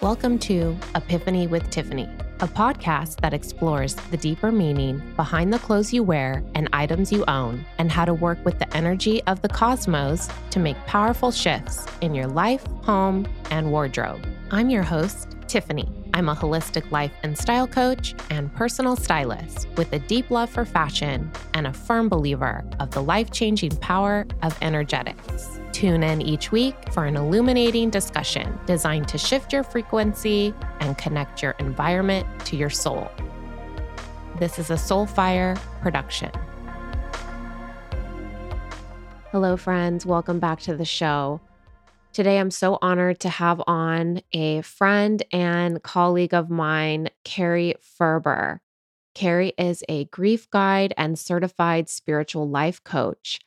Welcome to Epiphany with Tiffany, a podcast that explores the deeper meaning behind the clothes you wear and items you own, and how to work with the energy of the cosmos to make powerful shifts in your life, home, and wardrobe. I'm your host, Tiffany. I'm a holistic life and style coach and personal stylist with a deep love for fashion and a firm believer of the life changing power of energetics. Tune in each week for an illuminating discussion designed to shift your frequency and connect your environment to your soul. This is a Soulfire production. Hello, friends. Welcome back to the show. Today, I'm so honored to have on a friend and colleague of mine, Kerry Ferber. Kerry is a grief guide and certified spiritual life coach.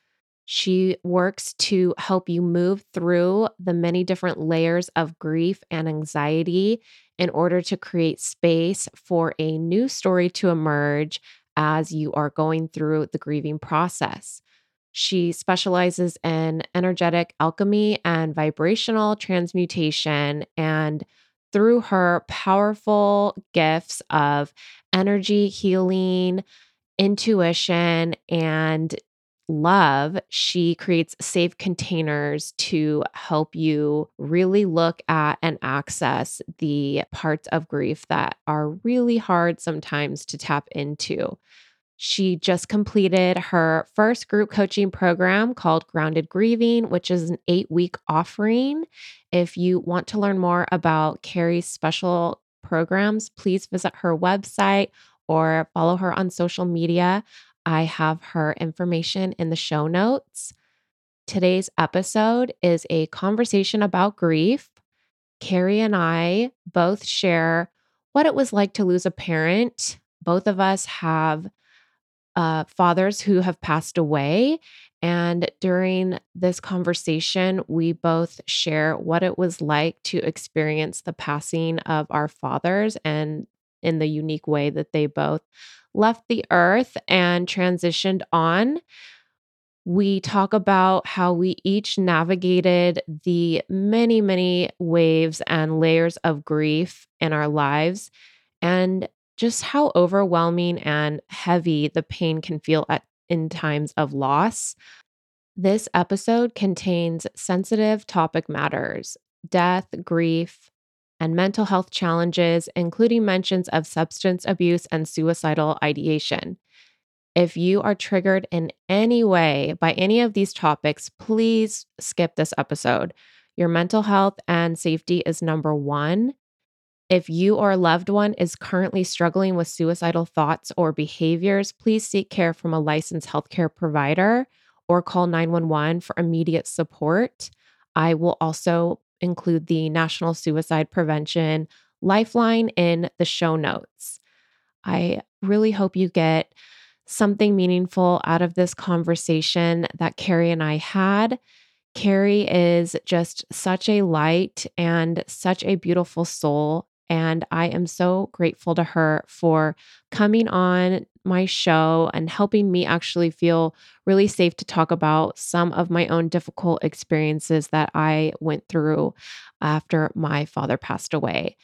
She works to help you move through the many different layers of grief and anxiety in order to create space for a new story to emerge as you are going through the grieving process. She specializes in energetic alchemy and vibrational transmutation. And through her powerful gifts of energy healing, intuition, and love, she creates safe containers to help you really look at and access the parts of grief that are really hard sometimes to tap into. She just completed her first group coaching program called Grounded Grieving, which is an eight week offering. If you want to learn more about Kerry's special programs, please visit her website or follow her on social media. I have her information in the show notes. Today's episode is a conversation about grief. Kerry and I both share what it was like to lose a parent. Both of us have uh, fathers who have passed away. And during this conversation, we both share what it was like to experience the passing of our fathers and in the unique way that they both left the earth and transitioned on. We talk about how we each navigated the many, many waves and layers of grief in our lives and just how overwhelming and heavy the pain can feel at in times of loss. This episode contains sensitive topic matters, death, grief, and mental health challenges, including mentions of substance abuse and suicidal ideation. If you are triggered in any way by any of these topics, please skip this episode. Your mental health and safety is number one. If you or a loved one is currently struggling with suicidal thoughts or behaviors, please seek care from a licensed healthcare provider or call 911 for immediate support. I will also include the National Suicide Prevention Lifeline in the show notes. I really hope you get something meaningful out of this conversation that Kerry and I had. Kerry is just such a light and such a beautiful soul. And I am so grateful to her for coming on my show and helping me actually feel really safe to talk about some of my own difficult experiences that I went through after my father passed away.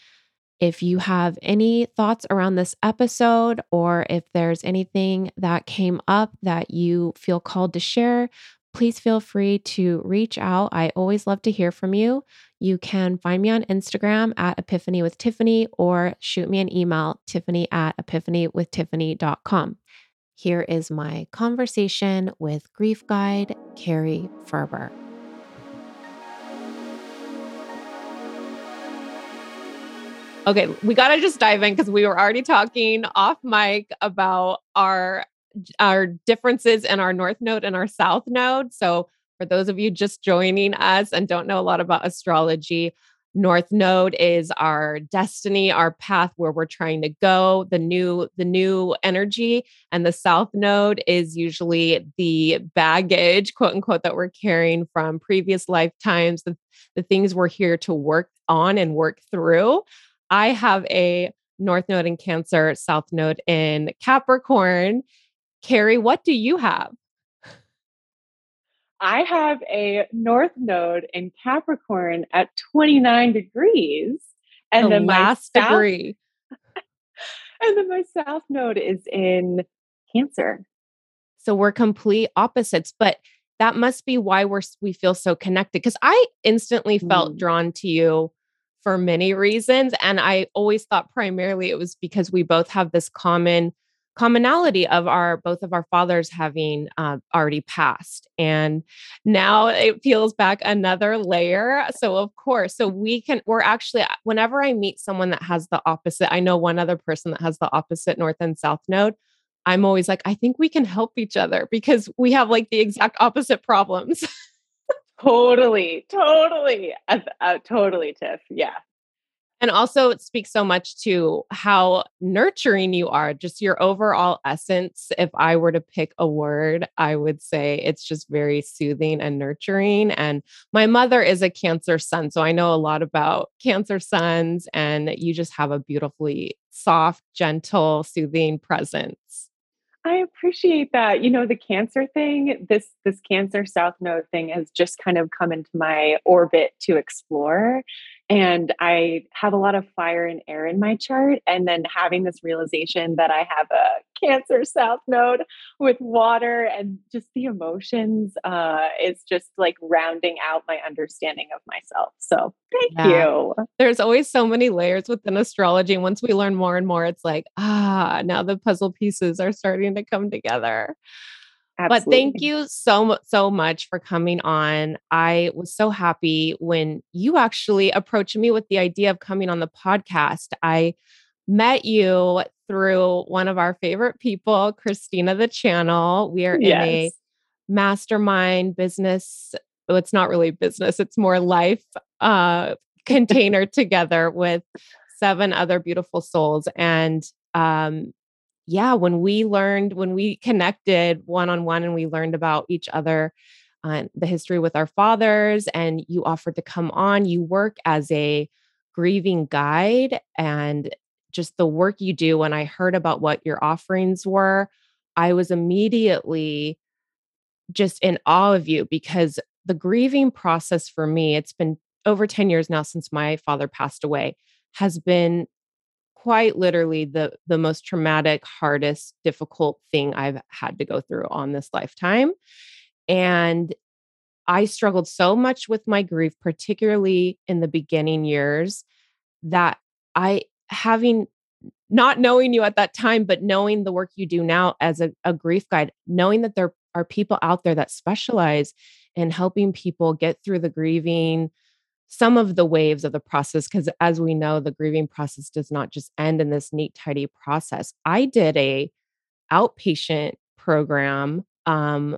If you have any thoughts around this episode, or if there's anything that came up that you feel called to share, please feel free to reach out. I always love to hear from you. You can find me on Instagram at Epiphany with Tiffany or shoot me an email, tiffany at epiphanywithtiffany.com. Here is my conversation with grief guide Kerry Ferber. Okay, we got to just dive in because we were already talking off mic about our our differences in our north node and our south node. So, for those of you just joining us and don't know a lot about astrology, north node is our destiny our path where we're trying to go the new the new energy and the south node is usually the baggage quote unquote that we're carrying from previous lifetimes the, the things we're here to work on and work through i have a north node in cancer south node in capricorn Kerry, what do you have? I have a north node in Capricorn at 29 degrees And the then last my south, degree. and then my south node is in Cancer. So we're complete opposites, but that must be why we're we feel so connected because I instantly felt Mm. drawn to you for many reasons and I always thought primarily it was because we both have this common commonality of our both of our fathers having uh, already passed and now it peels back another layer so of course so we can we're actually whenever i meet someone that has the opposite i know one other person that has the opposite north and south node i'm always like i think we can help each other because we have like the exact opposite problems Totally, totally, uh, uh, totally, Tiff. Yeah. And also, it speaks so much to how nurturing you are, just your overall essence. If I were to pick a word, I would say it's just very soothing and nurturing. And my mother is a Cancer sun. So I know a lot about Cancer suns, and you just have a beautifully soft, gentle, soothing presence. I appreciate that. You know, the cancer thing, this this cancer south node thing has just kind of come into my orbit to explore. And I have a lot of fire and air in my chart. And then having this realization that I have a cancer south node with water and just the emotions uh, is just like rounding out my understanding of myself. So thank Yeah. you. There's always so many layers within astrology. And once we learn more and more, it's like, ah, now the puzzle pieces are starting to come together. But thank you so so much for coming on. I was so happy when you actually approached me with the idea of coming on the podcast. I met you through one of our favorite people, Christina the Channel. We are in a mastermind business. Well, it's not really business, it's more life uh container together with seven other beautiful souls. And um yeah, when we learned, when we connected one on one and we learned about each other, uh, the history with our fathers, and you offered to come on, you work as a grieving guide and just the work you do. When I heard about what your offerings were, I was immediately just in awe of you because the grieving process for me, it's been over 10 years now since my father passed away, has been quite literally the the most traumatic, hardest, difficult thing I've had to go through on this lifetime. And I struggled so much with my grief, particularly in the beginning years, that I having not knowing you at that time, but knowing the work you do now as a, a grief guide, knowing that there are people out there that specialize in helping people get through the grieving, some of the waves of the process because as we know the grieving process does not just end in this neat tidy process. I did a outpatient program um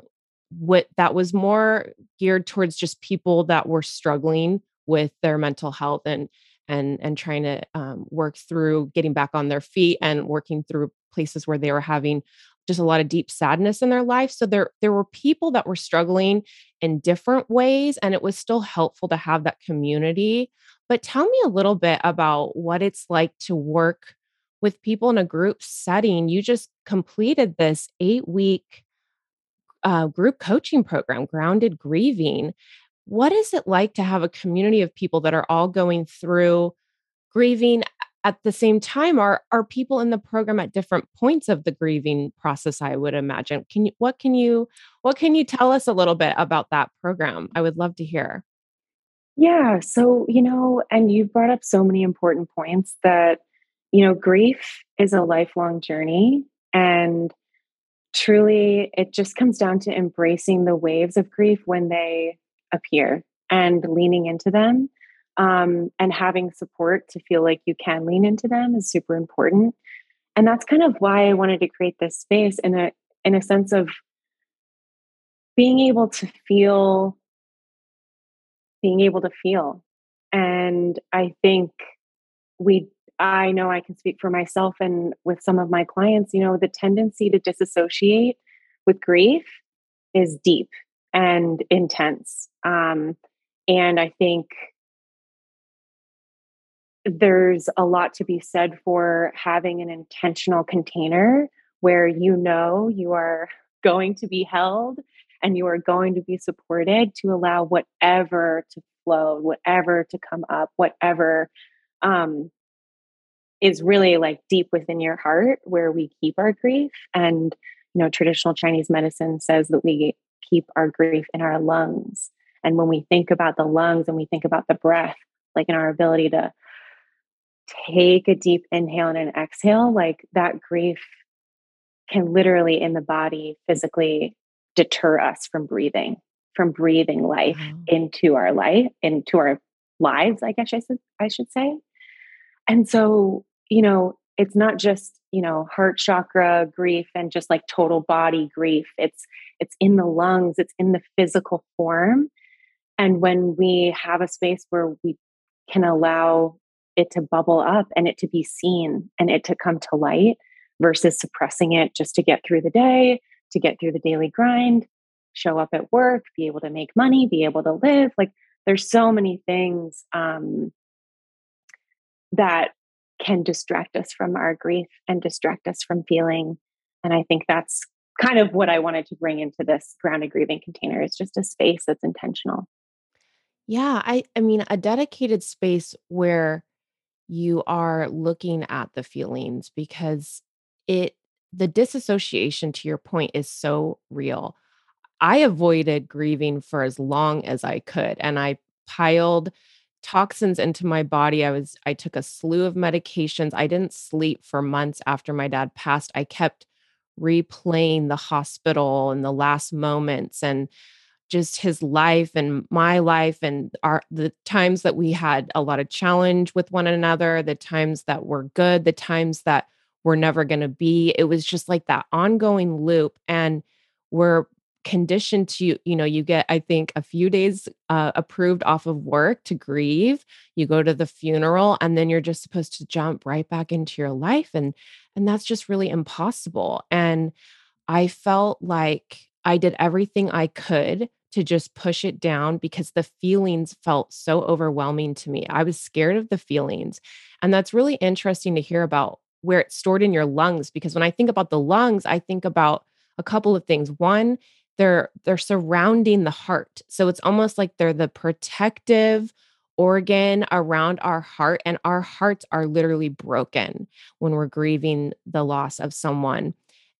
what that was more geared towards just people that were struggling with their mental health and and and trying to um, work through getting back on their feet and working through places where they were having just a lot of deep sadness in their life so there there were people that were struggling in different ways and it was still helpful to have that community but tell me a little bit about what it's like to work with people in a group setting. You just completed this 8 week uh, group coaching program grounded grieving. What is it like to have a community of people that are all going through grieving at the same time are are people in the program at different points of the grieving process i would imagine can you what can you what can you tell us a little bit about that program i would love to hear Yeah. So, you know, and you've brought up so many important points that, you know, grief is a lifelong journey. And truly, it just comes down to embracing the waves of grief when they appear and leaning into them. Um, and having support to feel like you can lean into them is super important. And that's kind of why I wanted to create this space in a in a sense of being able to feel being able to feel. And I think we, I know I can speak for myself and with some of my clients, you know, the tendency to disassociate with grief is deep and intense. Um, and I think there's a lot to be said for having an intentional container where you know you are going to be held and you are going to be supported to allow whatever to flow, whatever to come up, whatever um, is really like deep within your heart where we keep our grief. And, you know, traditional Chinese medicine says that we keep our grief in our lungs. And when we think about the lungs and we think about the breath, like in our ability to take a deep inhale and an exhale, like that grief can literally in the body physically deter us from breathing, from breathing life wow. into our life, into our lives, I guess I should, I should say. And so, you know, it's not just, you know, heart chakra grief and just like total body grief. It's it's in the lungs, it's in the physical form. And when we have a space where we can allow it to bubble up and it to be seen and it to come to light versus suppressing it just to get through the day, to get through the daily grind, show up at work, be able to make money, be able to live. Like there's so many things um, that can distract us from our grief and distract us from feeling. And I think that's kind of what I wanted to bring into this grounded grieving container is just a space that's intentional. Yeah, I I mean a dedicated space where you are looking at the feelings because it the disassociation to your point is so real. I avoided grieving for as long as I could and I piled toxins into my body. I was I took a slew of medications. I didn't sleep for months after my dad passed. I kept replaying the hospital and the last moments and just his life and my life and our the times that we had a lot of challenge with one another the times that were good the times that we're never going to be. It was just like that ongoing loop and we're conditioned to you know you get i think a few days uh, approved off of work to grieve. You go to the funeral and then you're just supposed to jump right back into your life and and that's just really impossible and i felt like i did everything i could to just push it down because the feelings felt so overwhelming to me. I was scared of the feelings. And that's really interesting to hear about where it's stored in your lungs because when I think about the lungs, I think about a couple of things. One, they're they're surrounding the heart. So it's almost like they're the protective organ around our heart and our hearts are literally broken when we're grieving the loss of someone.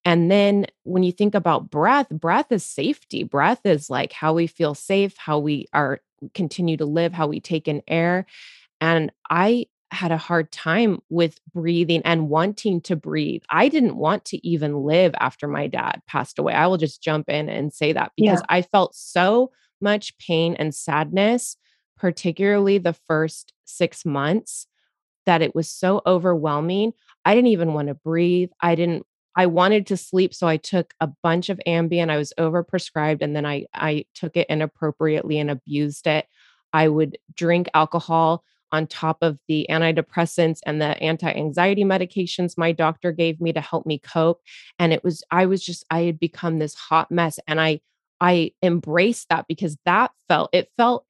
And then when you think about breath, breath is safety. Breath is like how we feel safe, how we are continue to live, how we take in air. And I had a hard time with breathing and wanting to breathe. I didn't want to even live after my dad passed away. I will just jump in and say that because yeah. I felt so much pain and sadness, particularly the first six months, that it was so overwhelming. I didn't even want to breathe. I didn't I wanted to sleep, so I took a bunch of Ambien. I was overprescribed, and then I I took it inappropriately and abused it. I would drink alcohol on top of the antidepressants and the anti-anxiety medications my doctor gave me to help me cope and it was i was just i had become this hot mess and i i embraced that because that felt it felt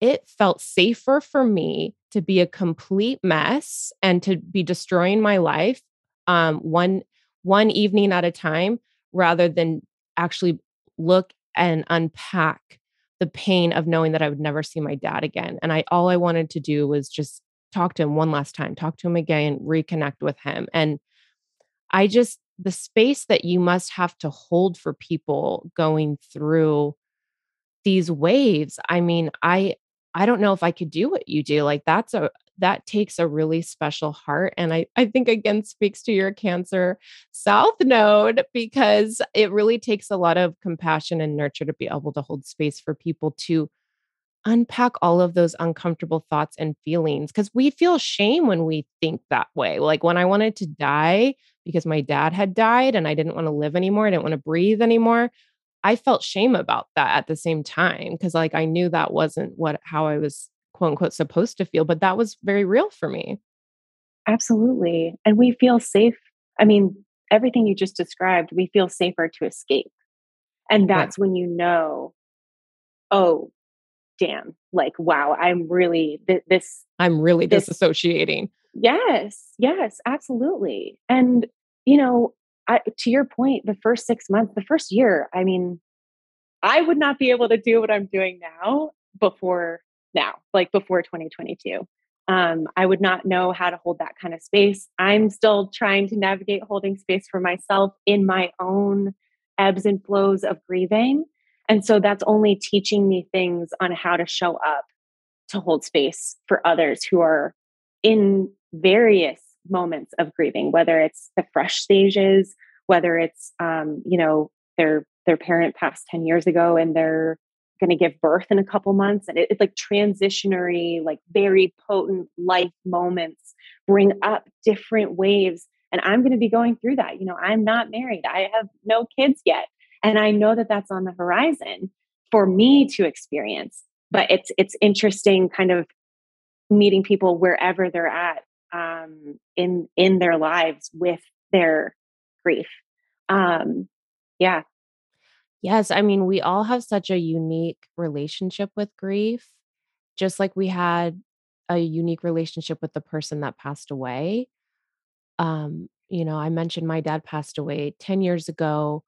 it felt safer for me to be a complete mess and to be destroying my life um one one evening at a time rather than actually look and unpack the pain of knowing that I would never see my dad again. And I all I wanted to do was just talk to him one last time, talk to him again, reconnect with him. And I just the space that you must have to hold for people going through these waves. I mean, I I don't know if I could do what you do. Like that's a that takes a really special heart. And I, I think again speaks to your Cancer South node because it really takes a lot of compassion and nurture to be able to hold space for people to unpack all of those uncomfortable thoughts and feelings because we feel shame when we think that way. Like when I wanted to die because my dad had died and I didn't want to live anymore, I didn't want to breathe anymore. I felt shame about that at the same time because like I knew that wasn't what how I was quote unquote supposed to feel, but that was very real for me. Absolutely. And we feel safe. I mean, everything you just described, we feel safer to escape. And that's when you know, oh, damn, like, wow, I'm really th- this. I'm really this, disassociating. Yes, yes, absolutely. And, you know, I, to your point, the first six months, the first year, I mean, I would not be able to do what I'm doing now before now, like before 2022. Um, I would not know how to hold that kind of space. I'm still trying to navigate holding space for myself in my own ebbs and flows of grieving. And so that's only teaching me things on how to show up to hold space for others who are in various moments of grieving, whether it's the fresh stages, whether it's um, you know, their their parent passed 10 years ago and they're going to give birth in a couple months and it, it's like transitionary like very potent life moments bring up different waves and i'm going to be going through that you know i'm not married i have no kids yet and i know that that's on the horizon for me to experience but it's it's interesting kind of meeting people wherever they're at um, in in their lives with their grief. Um, yeah Yes, I mean, we all have such a unique relationship with grief, just like we had a unique relationship with the person that passed away. Um, you know, I mentioned my dad passed away 10 years ago.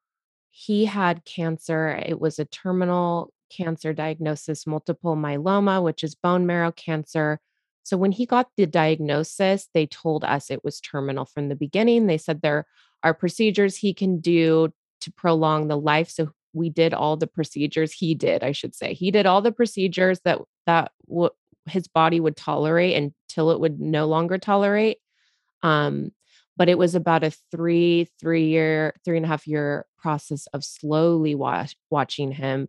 He had cancer. It was a terminal cancer diagnosis, multiple myeloma, which is bone marrow cancer. So when he got the diagnosis, they told us it was terminal from the beginning. They said there are procedures he can do to prolong the life. So we did all the procedures he did i should say he did all the procedures that that w- his body would tolerate until it would no longer tolerate um but it was about a three three year three and a half year process of slowly watch, watching him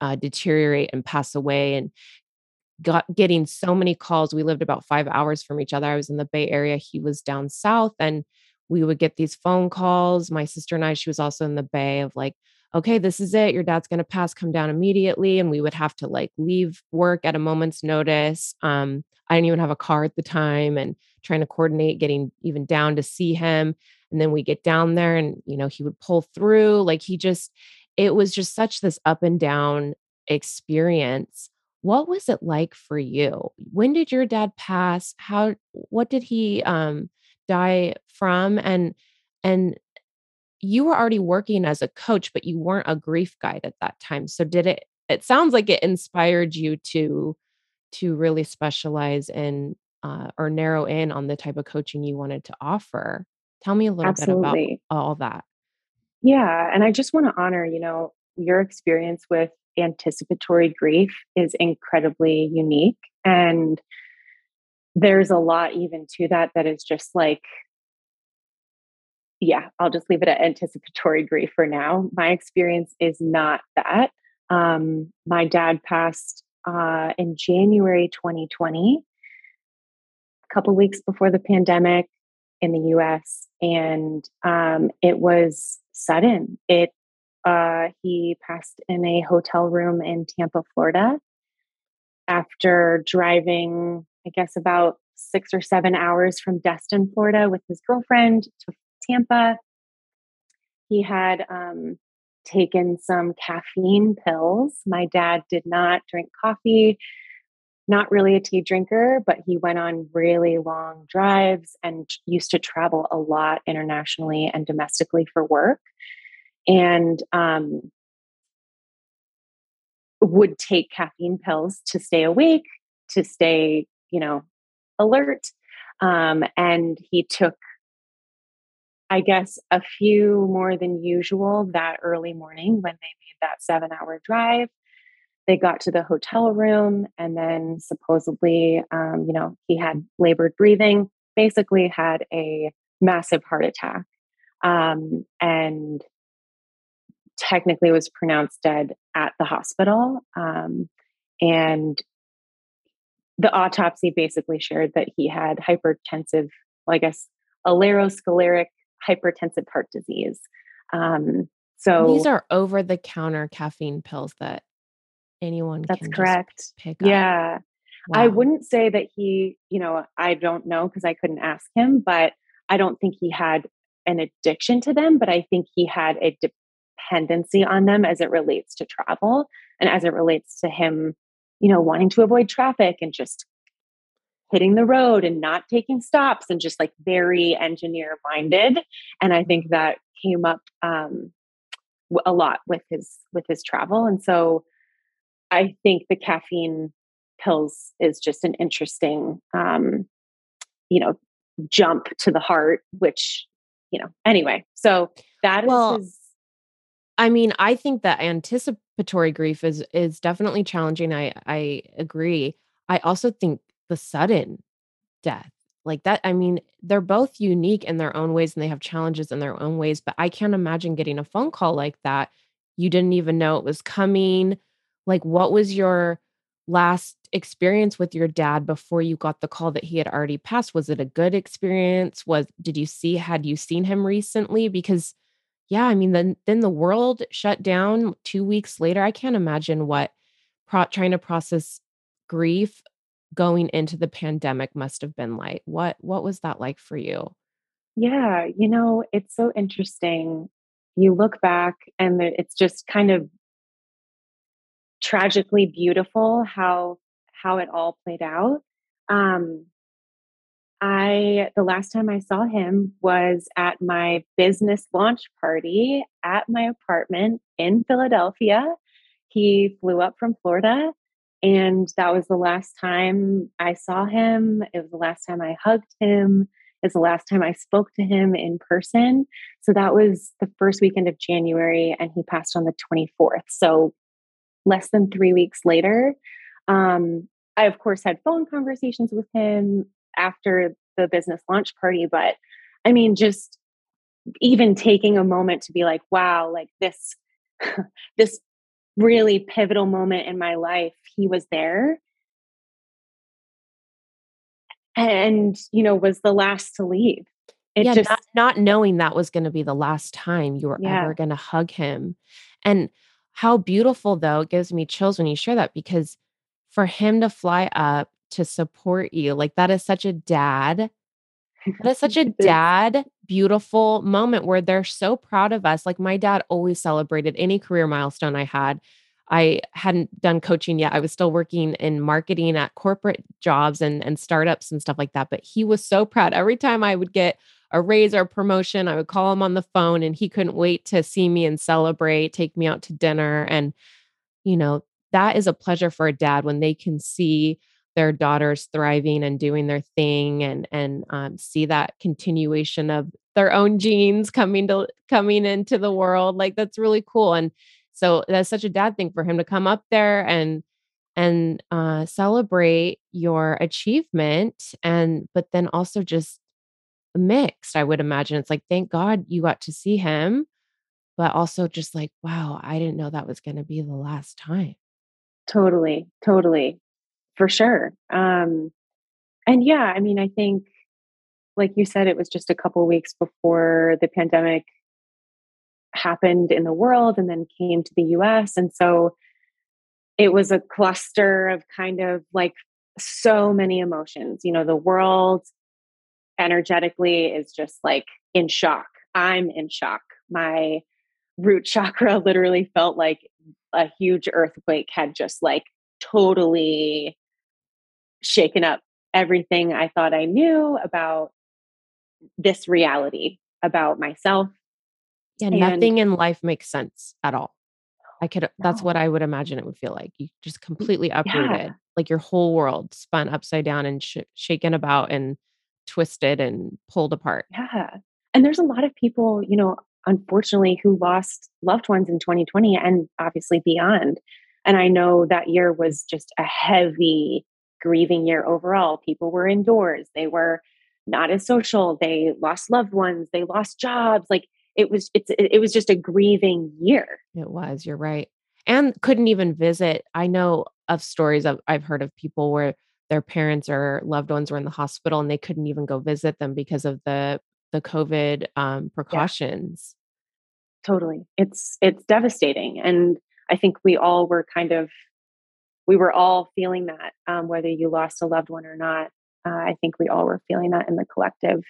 uh, deteriorate and pass away and got getting so many calls we lived about five hours from each other i was in the bay area he was down south and we would get these phone calls my sister and i she was also in the bay of like okay, this is it. Your dad's going to pass, come down immediately. And we would have to like leave work at a moment's notice. Um, I didn't even have a car at the time and trying to coordinate getting even down to see him. And then we get down there and, you know, he would pull through. Like he just, it was just such this up and down experience. What was it like for you? When did your dad pass? How, what did he um, die from? And, and you were already working as a coach, but you weren't a grief guide at that time. So did it it sounds like it inspired you to to really specialize in uh, or narrow in on the type of coaching you wanted to offer. Tell me a little Absolutely. bit about all that. Yeah, and I just want to honor, you know, your experience with anticipatory grief is incredibly unique and there's a lot even to that that is just like yeah, I'll just leave it at anticipatory grief for now. My experience is not that. Um, my dad passed uh, in January 2020, a couple weeks before the pandemic in the US, and um, it was sudden. It uh, he passed in a hotel room in Tampa, Florida, after driving, I guess, about six or seven hours from Destin, Florida, with his girlfriend to Tampa. He had um, taken some caffeine pills. My dad did not drink coffee, not really a tea drinker, but he went on really long drives and used to travel a lot internationally and domestically for work. And um, would take caffeine pills to stay awake, to stay, you know, alert. Um, and he took I guess, a few more than usual that early morning when they made that seven hour drive. They got to the hotel room and then supposedly, um, you know, he had labored breathing, basically had a massive heart attack. Um, and technically was pronounced dead at the hospital. Um, and the autopsy basically shared that he had hypertensive, well, I guess, atherosclerotic hypertensive heart disease. Um, so these are over the counter caffeine pills that anyone that's correct. pick up. Yeah. Wow. I wouldn't say that he, you know, I don't know because I couldn't ask him, but I don't think he had an addiction to them, but I think he had a dependency on them as it relates to travel and as it relates to him, you know, wanting to avoid traffic and just hitting the road and not taking stops and just like very engineer minded and i think that came up um, a lot with his with his travel and so i think the caffeine pills is just an interesting, um, you know, jump to the heart, which, you know, anyway. So that well, is I mean, I think that anticipatory grief is is definitely challenging. I I agree. I also think the sudden death like that i mean they're both unique in their own ways and they have challenges in their own ways but i can't imagine getting a phone call like that. You didn't even know it was coming. Like what was your last experience with your dad before you got the call that he had already passed? Was it a good experience? Was did you see had you seen him recently? Because yeah i mean then then the world shut down 2 weeks later. I can't imagine what pro- trying to process grief going into the pandemic must have been like. What what was that like for you? Yeah, you know, it's so interesting. You look back and it's just kind of tragically beautiful how how it all played out. Um I the last time I saw him was at my business launch party at my apartment in Philadelphia. He flew up from Florida and that was the last time I saw him. It was the last time I hugged him. It's the last time I spoke to him in person. So that was the first weekend of January, and he passed on the 24th. So less than three weeks later. Um, I, of course, had phone conversations with him after the business launch party, but I mean, just even taking a moment to be like, wow, like this, this really pivotal moment in my life, he was there. And, you know, was the last to leave. It yeah, just, not, not knowing that was going to be the last time you were yeah. ever going to hug him. And how beautiful, though, it gives me chills when you share that because for him to fly up to support you, like that is such a dad that is such a dad beautiful moment where they're so proud of us. Like my dad always celebrated any career milestone I had. I hadn't done coaching yet. I was still working in marketing at corporate jobs and, and startups and stuff like that. But he was so proud. Every time I would get a raise or promotion, I would call him on the phone and he couldn't wait to see me and celebrate, take me out to dinner. And, you know, that is a pleasure for a dad when they can see their daughters thriving and doing their thing and and um, see that continuation of their own genes coming to coming into the world like that's really cool and so that's such a dad thing for him to come up there and and uh, celebrate your achievement and but then also just mixed i would imagine. It's like thank god you got to see him but also just like wow i didn't know that was going to be the last time. Totally totally for sure. Um, and yeah, I mean, I think, like you said, it was just a couple weeks before the pandemic happened in the world and then came to the US. And so it was a cluster of kind of like so many emotions. You know, the world energetically is just like in shock. I'm in shock. My root chakra literally felt like a huge earthquake had just like totally shaken up everything I thought I knew about this reality, about myself. Yeah, and nothing in life makes sense at all. I could, no. that's what I would imagine it would feel like. You just completely uprooted, yeah. like your whole world spun upside down and sh- shaken about and twisted and pulled apart. Yeah. And there's a lot of people, you know, unfortunately, who lost loved ones in 2020 and obviously beyond. And I know that year was just a heavy grieving year overall. People were indoors, they were not as social, they lost loved ones, they lost jobs. Like it was it's it was just a grieving year. It was, you're right. And couldn't even visit. I know of stories of, I've heard of people where their parents or loved ones were in the hospital and they couldn't even go visit them because of the the COVID um, precautions. Yeah. Totally. It's it's devastating. And I think we all were kind of we were all feeling that, um, whether you lost a loved one or not. Uh, I think we all were feeling that in the collective.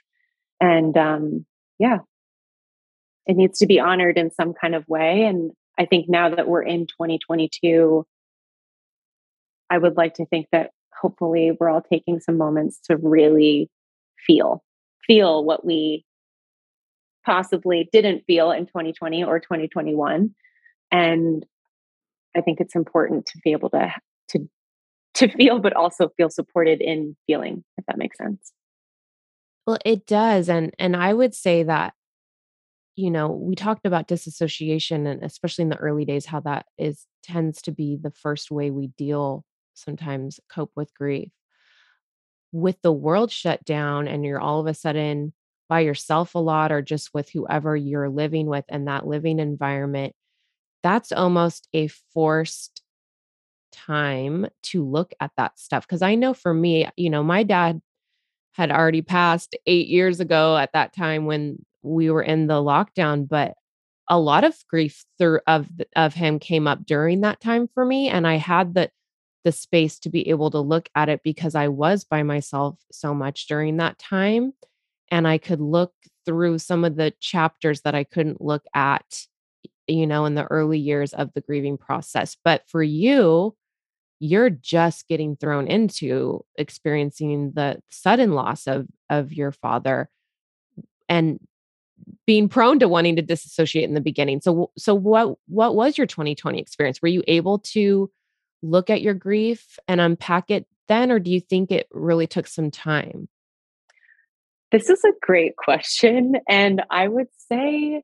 And um, yeah, it needs to be honored in some kind of way. And I think now that we're in 2022, I would like to think that hopefully we're all taking some moments to really feel, feel what we possibly didn't feel in 2020 or 2021 and I think it's important to be able to to feel, but also feel supported in feeling, if that makes sense. Well, it does. And and I would say that, you know, we talked about disassociation and especially in the early days, how that is tends to be the first way we deal sometimes cope with grief. With the world shut down and you're all of a sudden by yourself a lot or just with whoever you're living with and that living environment, that's almost a forced time to look at that stuff. Cause I know for me, you know, my dad had already passed eight years ago at that time when we were in the lockdown, but a lot of grief through of of him came up during that time for me and I had the the space to be able to look at it because I was by myself so much during that time and I could look through some of the chapters that I couldn't look at you know in the early years of the grieving process but for you you're just getting thrown into experiencing the sudden loss of of your father and being prone to wanting to disassociate in the beginning. So so what what was your 2020 experience? Were you able to look at your grief and unpack it then or do you think it really took some time? This is a great question and I would say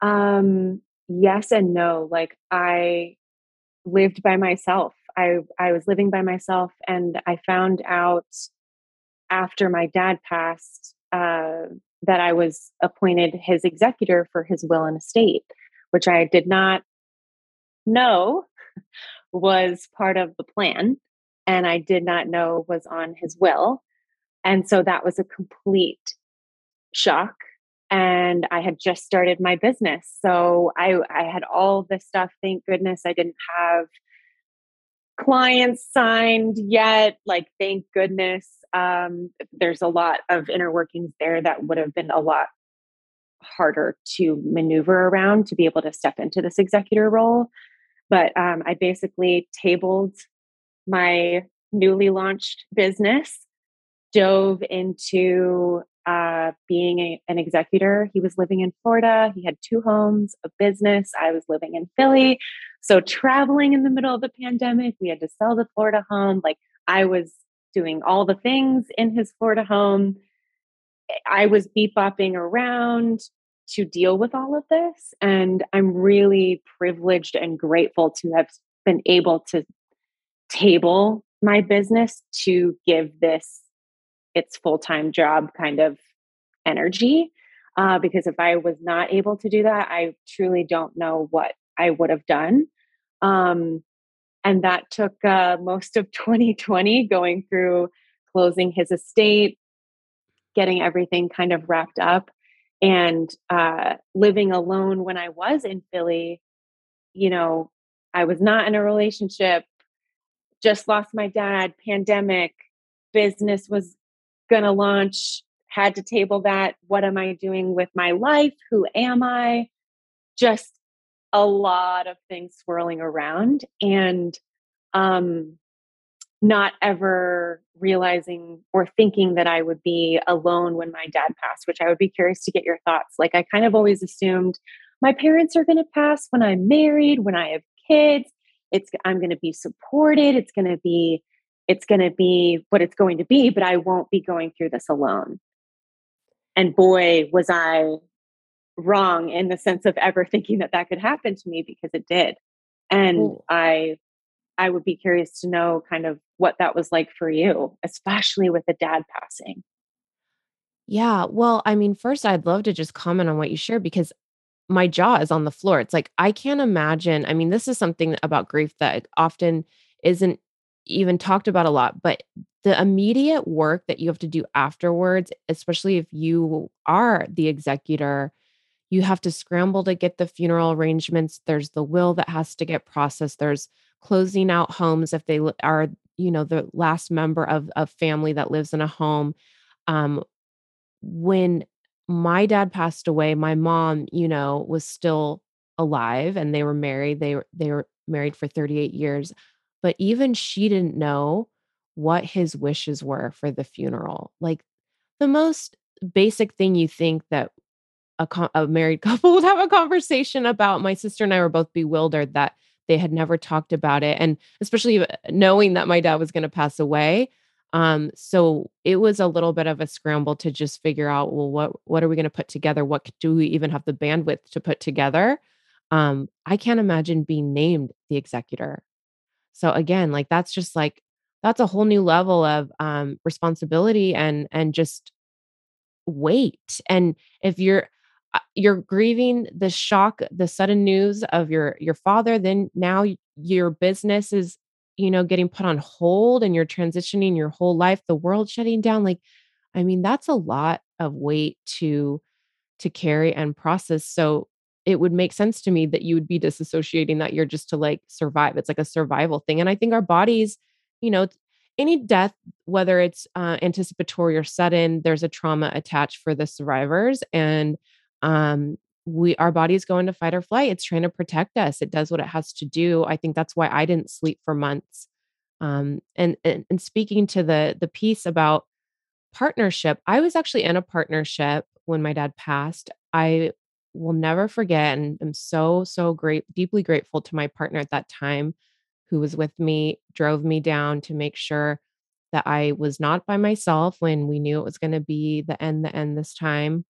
um yes and no. Like I lived by myself I I was living by myself, and I found out after my dad passed uh, that I was appointed his executor for his will and estate, which I did not know was part of the plan, and I did not know was on his will, and so that was a complete shock and I had just started my business. So I I had all this stuff. Thank goodness I didn't have clients signed yet. Like, thank goodness. Um, there's a lot of inner workings there that would have been a lot harder to maneuver around to be able to step into this executor role. But um, I basically tabled my newly launched business, dove into uh, being a, an executor. He was living in Florida. He had two homes, a business. I was living in Philly. So, traveling in the middle of the pandemic, we had to sell the Florida home. Like, I was doing all the things in his Florida home. I was beep bopping around to deal with all of this. And I'm really privileged and grateful to have been able to table my business to give this its full time job kind of energy. Uh, because if I was not able to do that, I truly don't know what I would have done. Um, and that took uh, most of 2020 going through closing his estate, getting everything kind of wrapped up, and uh, living alone when I was in Philly. You know, I was not in a relationship, just lost my dad, pandemic, business was going to launch, had to table that. What am I doing with my life? Who am I? Just a lot of things swirling around and um, not ever realizing or thinking that I would be alone when my dad passed, which I would be curious to get your thoughts. Like, I kind of always assumed my parents are going to pass when I'm married, when I have kids. It's I'm going to be supported. It's going to be it's going to be what it's going to be, but I won't be going through this alone. And boy, was I wrong in the sense of ever thinking that that could happen to me because it did. And Ooh. I I would be curious to know kind of what that was like for you, especially with the dad passing. Yeah, well, I mean, first I'd love to just comment on what you shared because my jaw is on the floor. It's like I can't imagine. I mean, this is something about grief that often isn't even talked about a lot, but the immediate work that you have to do afterwards, especially if you are the executor, you have to scramble to get the funeral arrangements. There's the will that has to get processed. There's closing out homes if they are, you know, the last member of a family that lives in a home. Um, when my dad passed away, my mom, you know, was still alive and they were married. They they were married for 38 years. But even she didn't know what his wishes were for the funeral. Like the most basic thing you think that a, a married couple would have a conversation about. My sister and I were both bewildered that they had never talked about it, and especially, uh, knowing that my dad was gonna pass away, um, so it was a little bit of a scramble to just figure out, "Well, what what are we gonna put together? What do we even have the bandwidth to put together?" Um, I can't imagine being named the executor. So, again, like, that's just, like that's a whole new level of, um, responsibility and and just weight, and if you're uh, you're grieving the shock, the sudden news of your your father, then now your business is, you know, getting put on hold, and you're transitioning your whole life, the world shutting down, like, I mean, that's a lot of weight to to carry and process, so it would make sense to me that you would be disassociating that year just to, like, survive, it's like a survival thing, and I think our bodies, you know any death, whether it's, uh, anticipatory or sudden, there's a trauma attached for the survivors, and, um, we our bodies go into fight or flight, it's trying to protect us, it does what it has to do, I think that's why I didn't sleep for months. Um, and and and speaking to the the piece about partnership, I was actually in a partnership when my dad passed. I will never forget, and I'm so, so great deeply grateful to my partner at that time who was with me, drove me down to make sure that I was not by myself when we knew it was gonna be the end the end this time.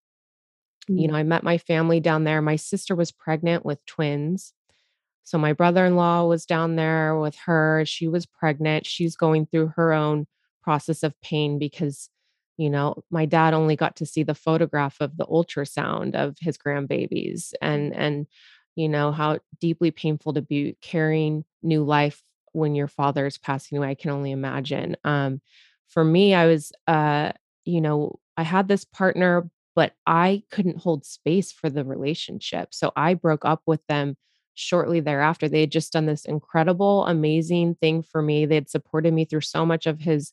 You Mm. know, I met my family down there, my sister was pregnant with twins, so my brother-in-law was down there with her, she was pregnant, she's going through her own process of pain because, you know, my dad only got to see the photograph of the ultrasound of his grandbabies, and and, you know, how deeply painful to be carrying new life when your father is passing away, I can only imagine, um, for me, I was, uh, you know I had this partner, but I couldn't hold space for the relationship, so I broke up with them shortly thereafter, they had just done this incredible, amazing thing for me, they had supported me through so much of his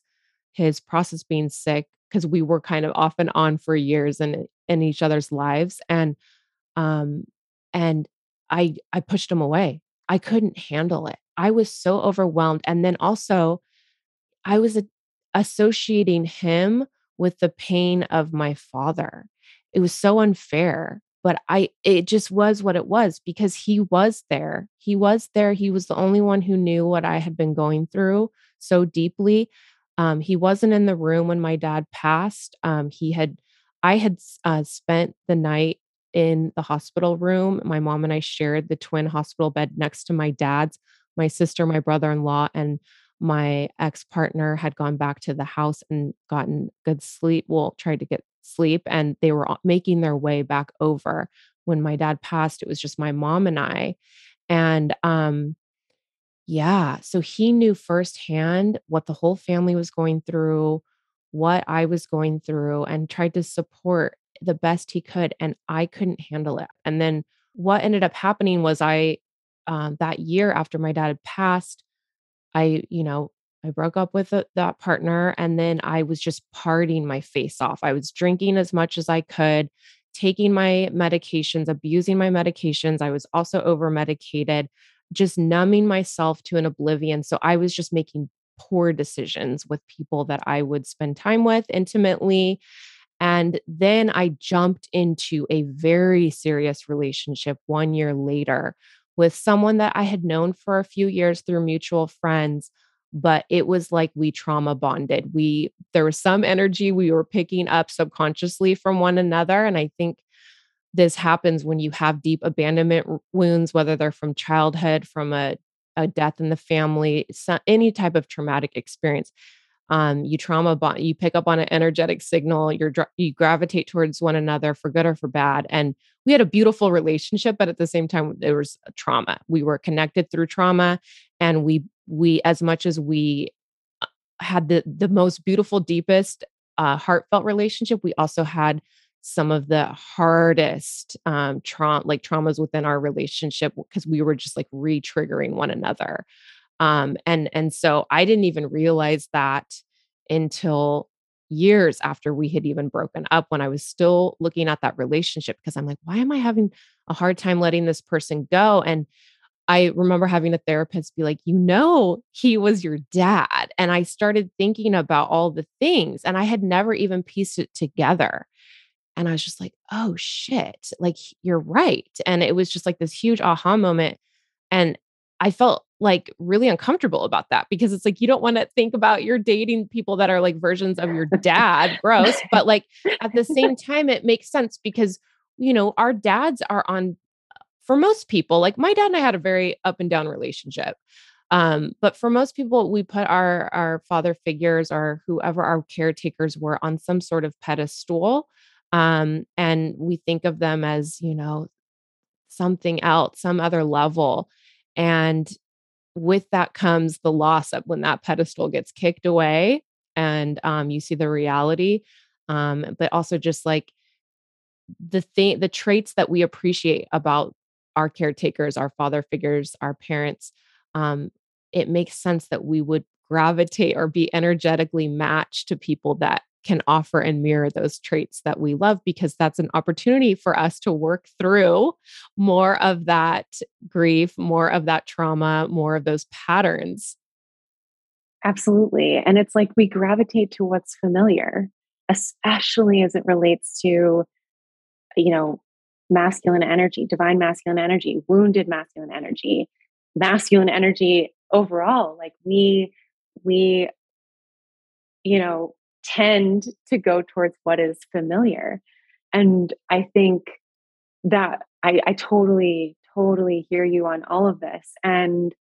his process being sick because we were kind of off and on for years in in each other's lives, and, um, and I I pushed him away, I couldn't handle it, I was so overwhelmed, and then also, I was a associating him with the pain of my father. It was so unfair, but I it just was what it was because he was there, he was there, he was the only one who knew what I had been going through so deeply. Um, he wasn't in the room when my dad passed, um, he had I had uh, spent the night in the hospital room, my mom and I shared the twin hospital bed next to my dad's, my sister, my brother-in-law, and my ex-partner had gone back to the house and gotten good sleep well, tried to get sleep, and they were making their way back over. When my dad passed, it was just my mom and I, and, um yeah, so he knew firsthand what the whole family was going through, what I was going through, and tried to support the best he could, and I couldn't handle it, and then what ended up happening was I um, that year after my dad had passed, I you know, I broke up with, uh, that partner, and then I was just partying my face off, I was drinking as much as I could, taking my medications, abusing my medications, I was also over-medicated, just numbing myself to an oblivion, so I was just making poor decisions with people that I would spend time with intimately, and then I jumped into a very serious relationship 1 year later with someone that I had known for a few years through mutual friends, but it was like we trauma bonded, we there was some energy we were picking up subconsciously from one another, and I think this happens when you have deep abandonment wounds, whether they're from childhood, from a a death in the family, any type of traumatic experience, um, you trauma bond you pick up on an energetic signal, you're you gravitate towards one another for good or for bad, and we had a beautiful relationship, but at the same time, there was trauma, we were connected through trauma, and we we as much as we, uh, had the the most beautiful, deepest, uh, heartfelt relationship, we also had some of the hardest, um, traum like, traumas within our relationship, because we were just, like, re-triggering one another, um, and and so I didn't even realize that until years after we had even broken up when I was still looking at that relationship because I'm like, "Why am I having a hard time letting this person go?" And I remember having a therapist be like, "You know, he was your dad," and I started thinking about all the things, and I had never even pieced it together, and I was just like, "Oh, shit," like, "You're right," and it was just, like, this huge aha moment, and I felt like really uncomfortable about that because it's like you don't want to think about you're dating people that are like versions of your dad, gross. But like at the same time, it makes sense because, you know, our dads are on, for most people, like my dad and I had a very up and down relationship. Um, but for most people, we put our our father figures or whoever our caretakers were on some sort of pedestal. Um, and we think of them as, you know, something else, some other level. And with that comes the loss of when that pedestal gets kicked away and um, you see the reality. Um, but also just like the thing, the traits that we appreciate about our caretakers, our father figures, our parents, um, it makes sense that we would gravitate or be energetically matched to people that can offer and mirror those traits that we love because that's an opportunity for us to work through more of that grief, more of that trauma, more of those patterns. Absolutely. And it's like we gravitate to what's familiar, especially as it relates to, you know, masculine energy, divine masculine energy, wounded masculine energy, masculine energy overall. Like we, we, you know, tend to go towards what is familiar. And I think that I, I totally, totally hear you on all of this. And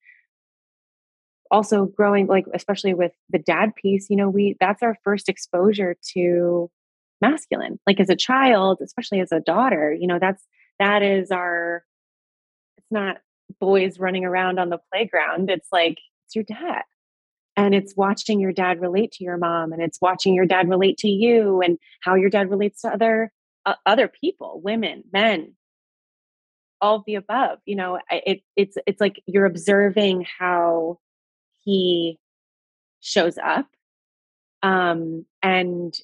also growing like especially with the dad piece you know we that's our first exposure to masculine like as a child especially as a daughter you know that's that is our it's not boys running around on the playground it's like it's your dad and it's watching your dad relate to your mom and it's watching your dad relate to you and how your dad relates to other uh, other people women men. All the above you know it, it's it's like you're observing how he shows up um and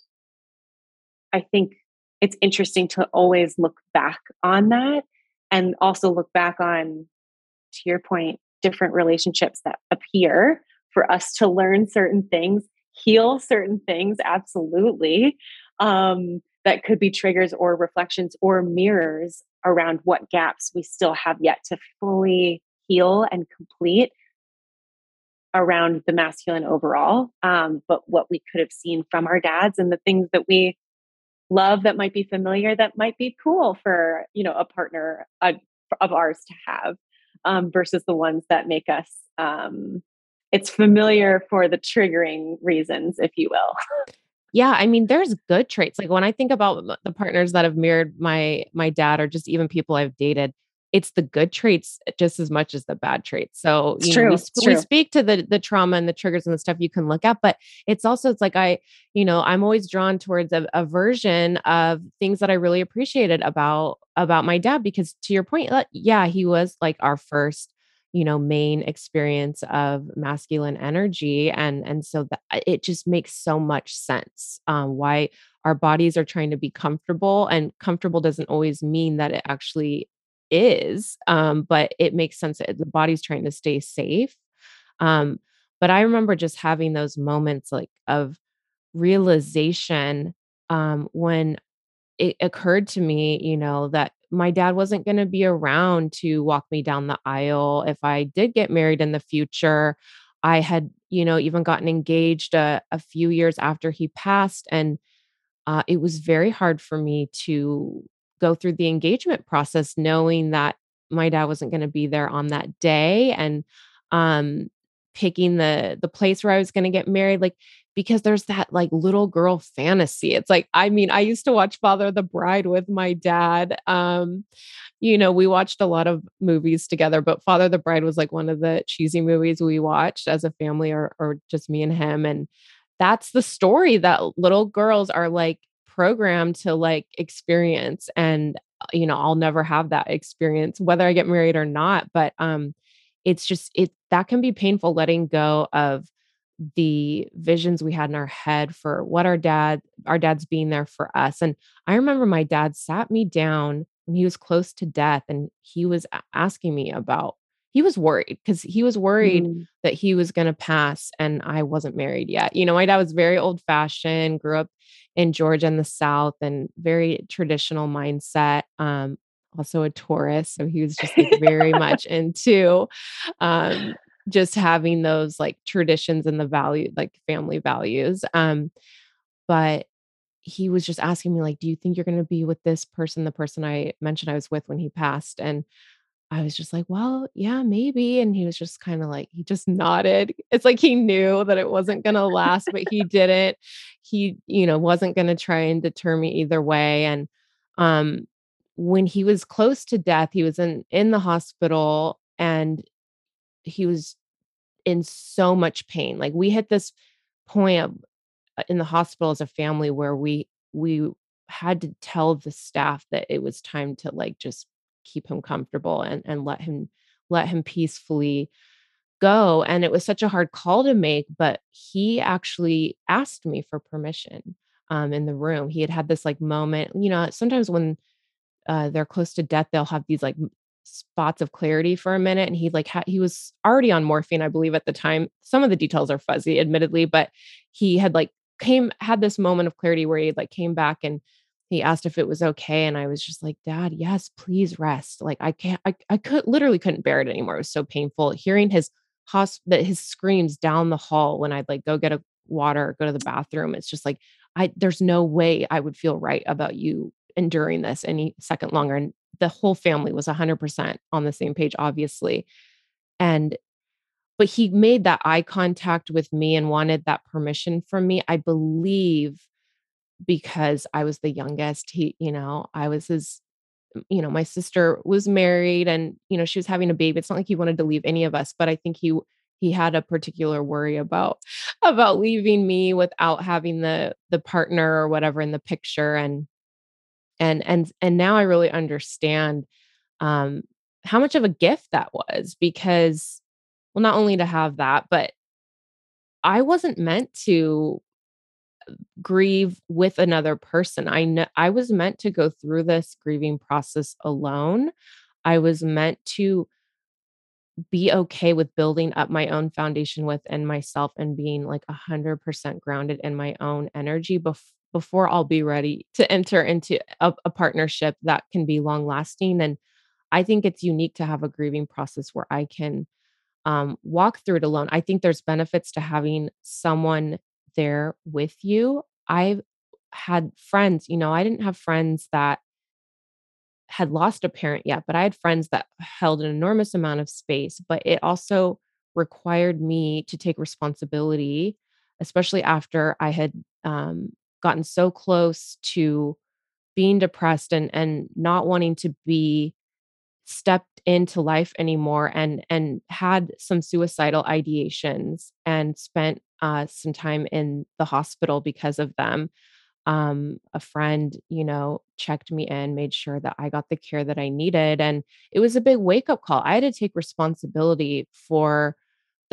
i think it's interesting to always look back on that and also look back on to your point different relationships that appear for us to learn certain things, heal certain things, absolutely. Um, that could be triggers or reflections or mirrors around what gaps we still have yet to fully heal and complete around the masculine overall. Um, but what we could have seen from our dads and the things that we love that might be familiar that might be cool for you know a partner uh, of ours to have um, versus the ones that make us um, it's familiar for the triggering reasons, if you will. Yeah, I mean, there's good traits. Like when I think about the partners that have mirrored my my dad, or just even people I've dated, it's the good traits eh, just as much as the bad traits. So you know, we, we speak to the the trauma and the triggers and the stuff you can look at, but it's also it's like I, you know, I'm always drawn towards a, a version of things that I really appreciated about about my dad because to your point, yeah, he was like our first you know main experience of masculine energy and and so that it just makes so much sense um, why our bodies are trying to be comfortable and comfortable doesn't always mean that it actually is um, but it makes sense that the body's trying to stay safe um, but i remember just having those moments like of realization um, when it occurred to me you know that my dad wasn't going to be around to walk me down the aisle if I did get married in the future. I had, you know, even gotten engaged a, a few years after he passed. And uh, it was very hard for me to go through the engagement process knowing that my dad wasn't going to be there on that day and um, picking the the place where I was going to get married. Like because there's that like little girl fantasy. It's like, I mean, I used to watch Father the Bride with my dad. Um, you know, we watched a lot of movies together, but Father the Bride was like one of the cheesy movies we watched as a family or or just me and him. And that's the story that little girls are like programmed to like experience. And, uh, you know, I'll never have that experience, whether I get married or not. But um, it's just it that can be painful letting go of the visions we had in our head for what our dad our dad's being there for us and i remember my dad sat me down when he was close to death and he was asking me about he was worried because he was worried mm. that he was going to pass and i wasn't married yet you know my dad was very old fashioned grew up in georgia in the south and very traditional mindset um also a Taurus, so he was just like very much into um just having those like traditions and the value like family values. Um but he was just asking me like, "Do you think you're going to be with this person, the person I mentioned I was with when he passed?" And I was just like, "Well, yeah, maybe." And he was just kind of like he just nodded. It's like he knew that it wasn't going to last, but he didn't. He, you know, wasn't going to try and deter me either way. And um when he was close to death, he was in in the hospital and he was in so much pain. Like we hit this point of, uh, in the hospital as a family where we we had to tell the staff that it was time to like just keep him comfortable and and let him let him peacefully go and it was such a hard call to make but he actually asked me for permission um in the room he had had this like moment you know sometimes when uh they're close to death they'll have these like spots of clarity for a minute and he like ha- he was already on morphine i believe at the time. Some of the details are fuzzy admittedly but he had like came had this moment of clarity where he like came back and he asked if it was okay and i was just like dad yes please rest. Like i can't i, I could literally couldn't bear it anymore it was so painful. Hearing his hosp that his screams down the hall when i'd like go get a water go to the bathroom it's just like i there's no way i would feel right about you enduring this any second longer and the whole family was 100% on the same page obviously and but he made that eye contact with me and wanted that permission from me i believe because I was the youngest. He, you know, I was his, you know, my sister was married and, you know, she was having a baby. It's not like he wanted to leave any of us, but I think he he had a particular worry about about leaving me without having the the partner or whatever in the picture and and and and now I really understand um how much of a gift that was because well not only to have that but I wasn't meant to grieve with another person. I know I was meant to go through this grieving process alone. I was meant to be okay with building up my own foundation within myself and being like 100% grounded in my own energy bef- before I'll be ready to enter into a, a partnership that can be long lasting. And I think it's unique to have a grieving process where I can um, walk through it alone. I think there's benefits to having someone there with you. I've had friends, you know, I didn't have friends that had lost a parent yet, but I had friends that held an enormous amount of space, but it also required me to take responsibility, especially after I had um, gotten so close to being depressed and and not wanting to be stepped into life anymore and and had some suicidal ideations and spent uh, some time in the hospital because of them um, a friend you know checked me in made sure that i got the care that i needed and it was a big wake up call. I had to take responsibility for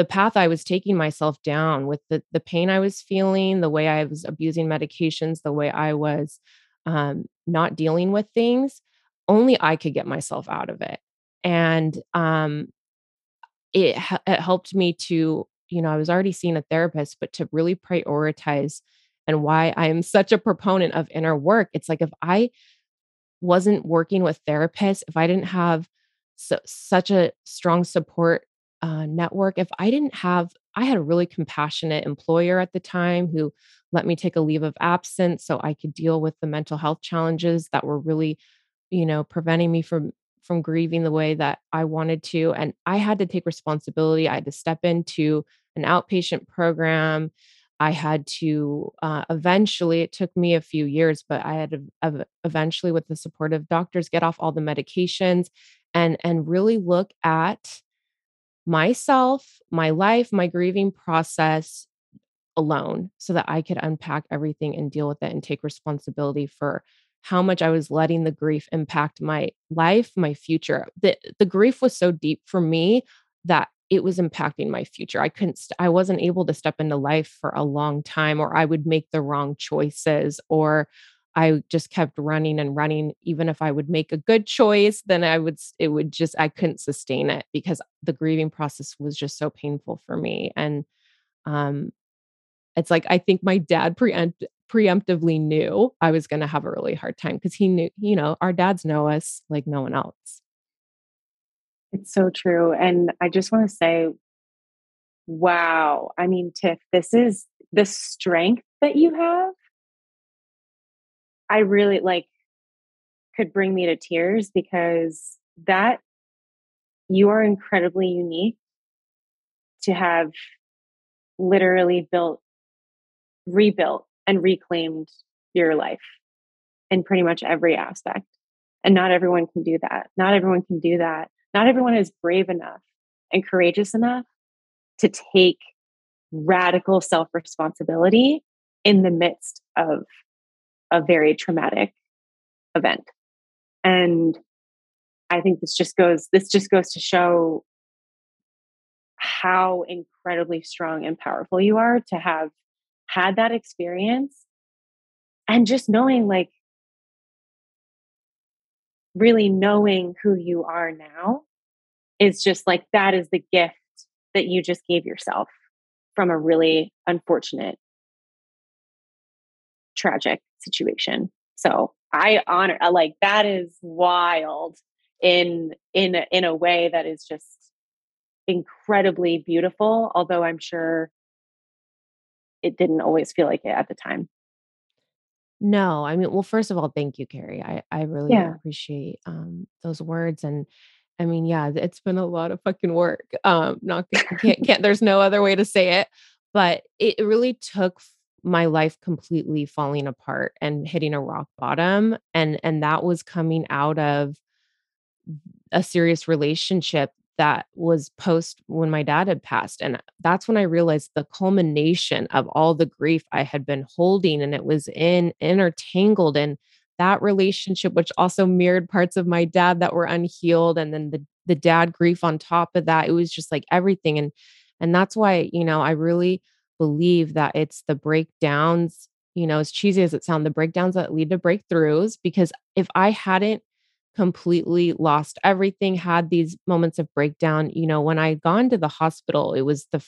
the path i was taking myself down with the the pain i was feeling the way i was abusing medications the way i was um, not dealing with things only I could get myself out of it. And um, it, it helped me to, you know, I was already seeing a therapist, but to really prioritize and why I am such a proponent of inner work. It's like if I wasn't working with therapists, if I didn't have so, such a strong support uh, network, if I didn't have, I had a really compassionate employer at the time who let me take a leave of absence so I could deal with the mental health challenges that were really you know, preventing me from from grieving the way that I wanted to and I had to take responsibility. I had to step into an outpatient program. I had to uh, eventually, it took me a few years, but I had to eventually, with the support of doctors, get off all the medications and and really look at myself, my life, my grieving process alone so that I could unpack everything and deal with it and take responsibility for how much I was letting the grief impact my life, my future. The the grief was so deep for me that it was impacting my future. I couldn't st- I wasn't able to step into life for a long time or I would make the wrong choices or I just kept running and running even if I would make a good choice then I would it would just I couldn't sustain it because the grieving process was just so painful for me and um it's like I think my dad preempt preemptively knew I was going to have a really hard time because he knew, you know, our dads know us like no one else. It's so true. And I just want to say, wow. I mean, Tiff, this is the strength that you have. I really like could bring me to tears because that you are incredibly unique to have literally built, rebuilt, and reclaimed your life in pretty much every aspect. And not everyone can do that. Not everyone can do that. Not everyone is brave enough and courageous enough to take radical self responsibility in the midst of a very traumatic event. And I think this just goes this just goes to show how incredibly strong and powerful you are to have had that experience and just knowing like really knowing who you are now is just like that is the gift that you just gave yourself from a really unfortunate tragic situation. So i honor like that is wild in in in a way that is just incredibly beautiful although i'm sure it didn't always feel like it at the time. No i mean well first of all thank you Kerry. I i really yeah. appreciate um those words and i mean yeah it's been a lot of fucking work um not can't can't there's no other way to say it but it really took my life completely falling apart and hitting a rock bottom and and that was coming out of a serious relationship that was post when my dad had passed. And that's when I realized the culmination of all the grief I had been holding and it was in intertangled in that relationship, which also mirrored parts of my dad that were unhealed. And then the the dad grief on top of that. It was just like everything. And and that's why, you know, I really believe that it's the breakdowns, you know, as cheesy as it sounds, the breakdowns that lead to breakthroughs. Because if I hadn't completely lost everything, had these moments of breakdown. You know, when I gone to the hospital, it was the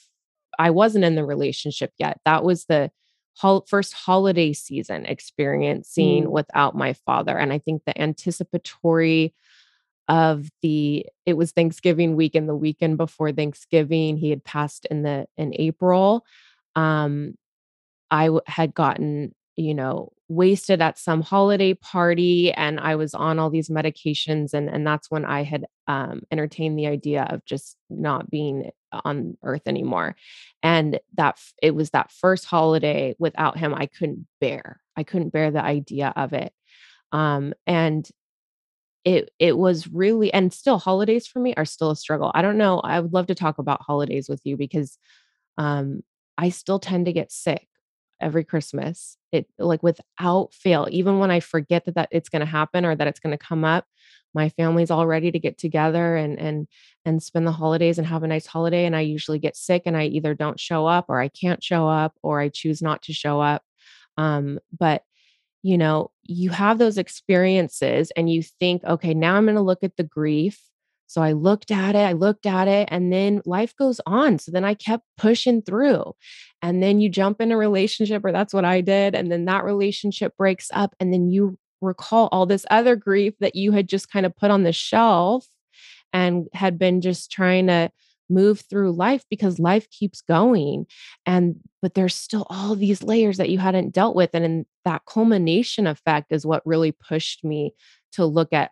I wasn't in the relationship yet. That was the hol- first holiday season experiencing mm. without my father. And I think the anticipatory of the it was Thanksgiving week and the weekend before Thanksgiving, he had passed in the in April. Um I w- had gotten you know, wasted at some holiday party and I was on all these medications and and that's when I had um entertained the idea of just not being on earth anymore. And that it was that first holiday without him I couldn't bear. I couldn't bear the idea of it. Um and it it was really and still holidays for me are still a struggle. I don't know. I would love to talk about holidays with you because um I still tend to get sick every Christmas. It like without fail, even when I forget that, that it's going to happen or that it's going to come up, my family's all ready to get together and and and spend the holidays and have a nice holiday and I usually get sick and I either don't show up or I can't show up or I choose not to show up. Um but you know, you have those experiences and you think, okay, now I'm going to look at the grief so I looked at it, I looked at it, and then life goes on. So then I kept pushing through. And then you jump in a relationship, or that's what I did. And then that relationship breaks up. And then you recall all this other grief that you had just kind of put on the shelf and had been just trying to move through life because life keeps going and but there's still all these layers that you hadn't dealt with and in that culmination effect is what really pushed me to look at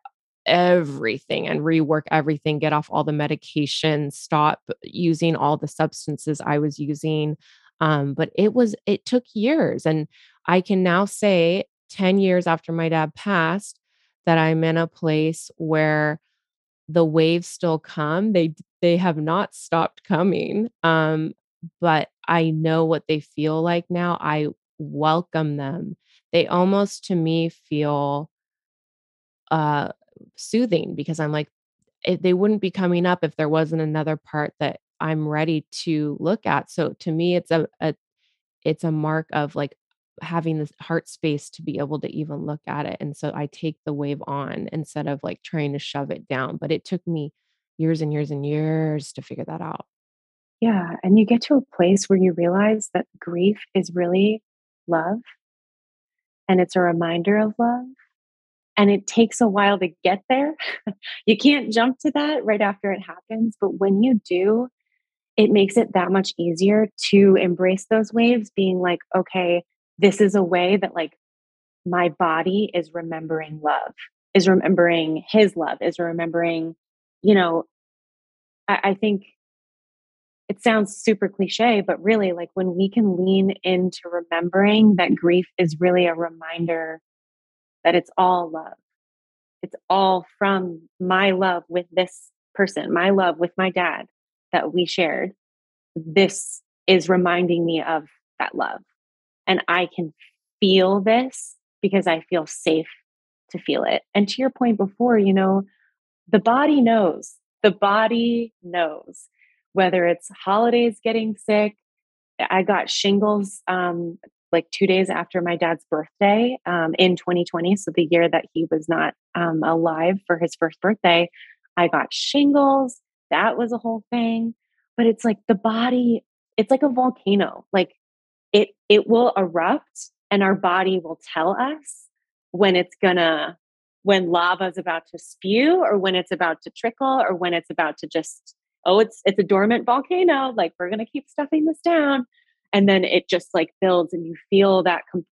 everything and rework everything, get off all the medication, stop using all the substances I was using. Um, but it was, it took years. And I can now say 10 years after my dad passed that I'm in a place where the waves still come. They, they have not stopped coming. Um, but I know what they feel like now. I welcome them. They almost to me feel uh soothing because I'm like, it, they wouldn't be coming up if there wasn't another part that I'm ready to look at. So to me, it's a, a it's a mark of like having this heart space to be able to even look at it. And so I take the wave on instead of like trying to shove it down. But it took me years and years and years to figure that out. Yeah. And you get to a place where you realize that grief is really love and it's a reminder of love. And it takes a while to get there. you can't jump to that right after it happens. But when you do, it makes it that much easier to embrace those waves, being like, okay, this is a way that like my body is remembering love, is remembering his love, is remembering, you know, I, I think it sounds super cliche, but really, like when we can lean into remembering that grief is really a reminder that it's all love. It's all from my love with this person, my love with my dad that we shared. This is reminding me of that love. And I can feel this because I feel safe to feel it. And to your point before, you know, the body knows, the body knows whether it's holidays getting sick. I got shingles um, like two days after my dad's birthday um, in 2020. So the year that he was not um, alive for his first birthday, I got shingles. That was a whole thing. But it's like the body, it's like a volcano. Like it, it will erupt and our body will tell us when it's gonna when lava is about to spew or when it's about to trickle or when it's about to just oh it's it's a dormant volcano like we're to keep stuffing this down and then it just like builds and you feel that com-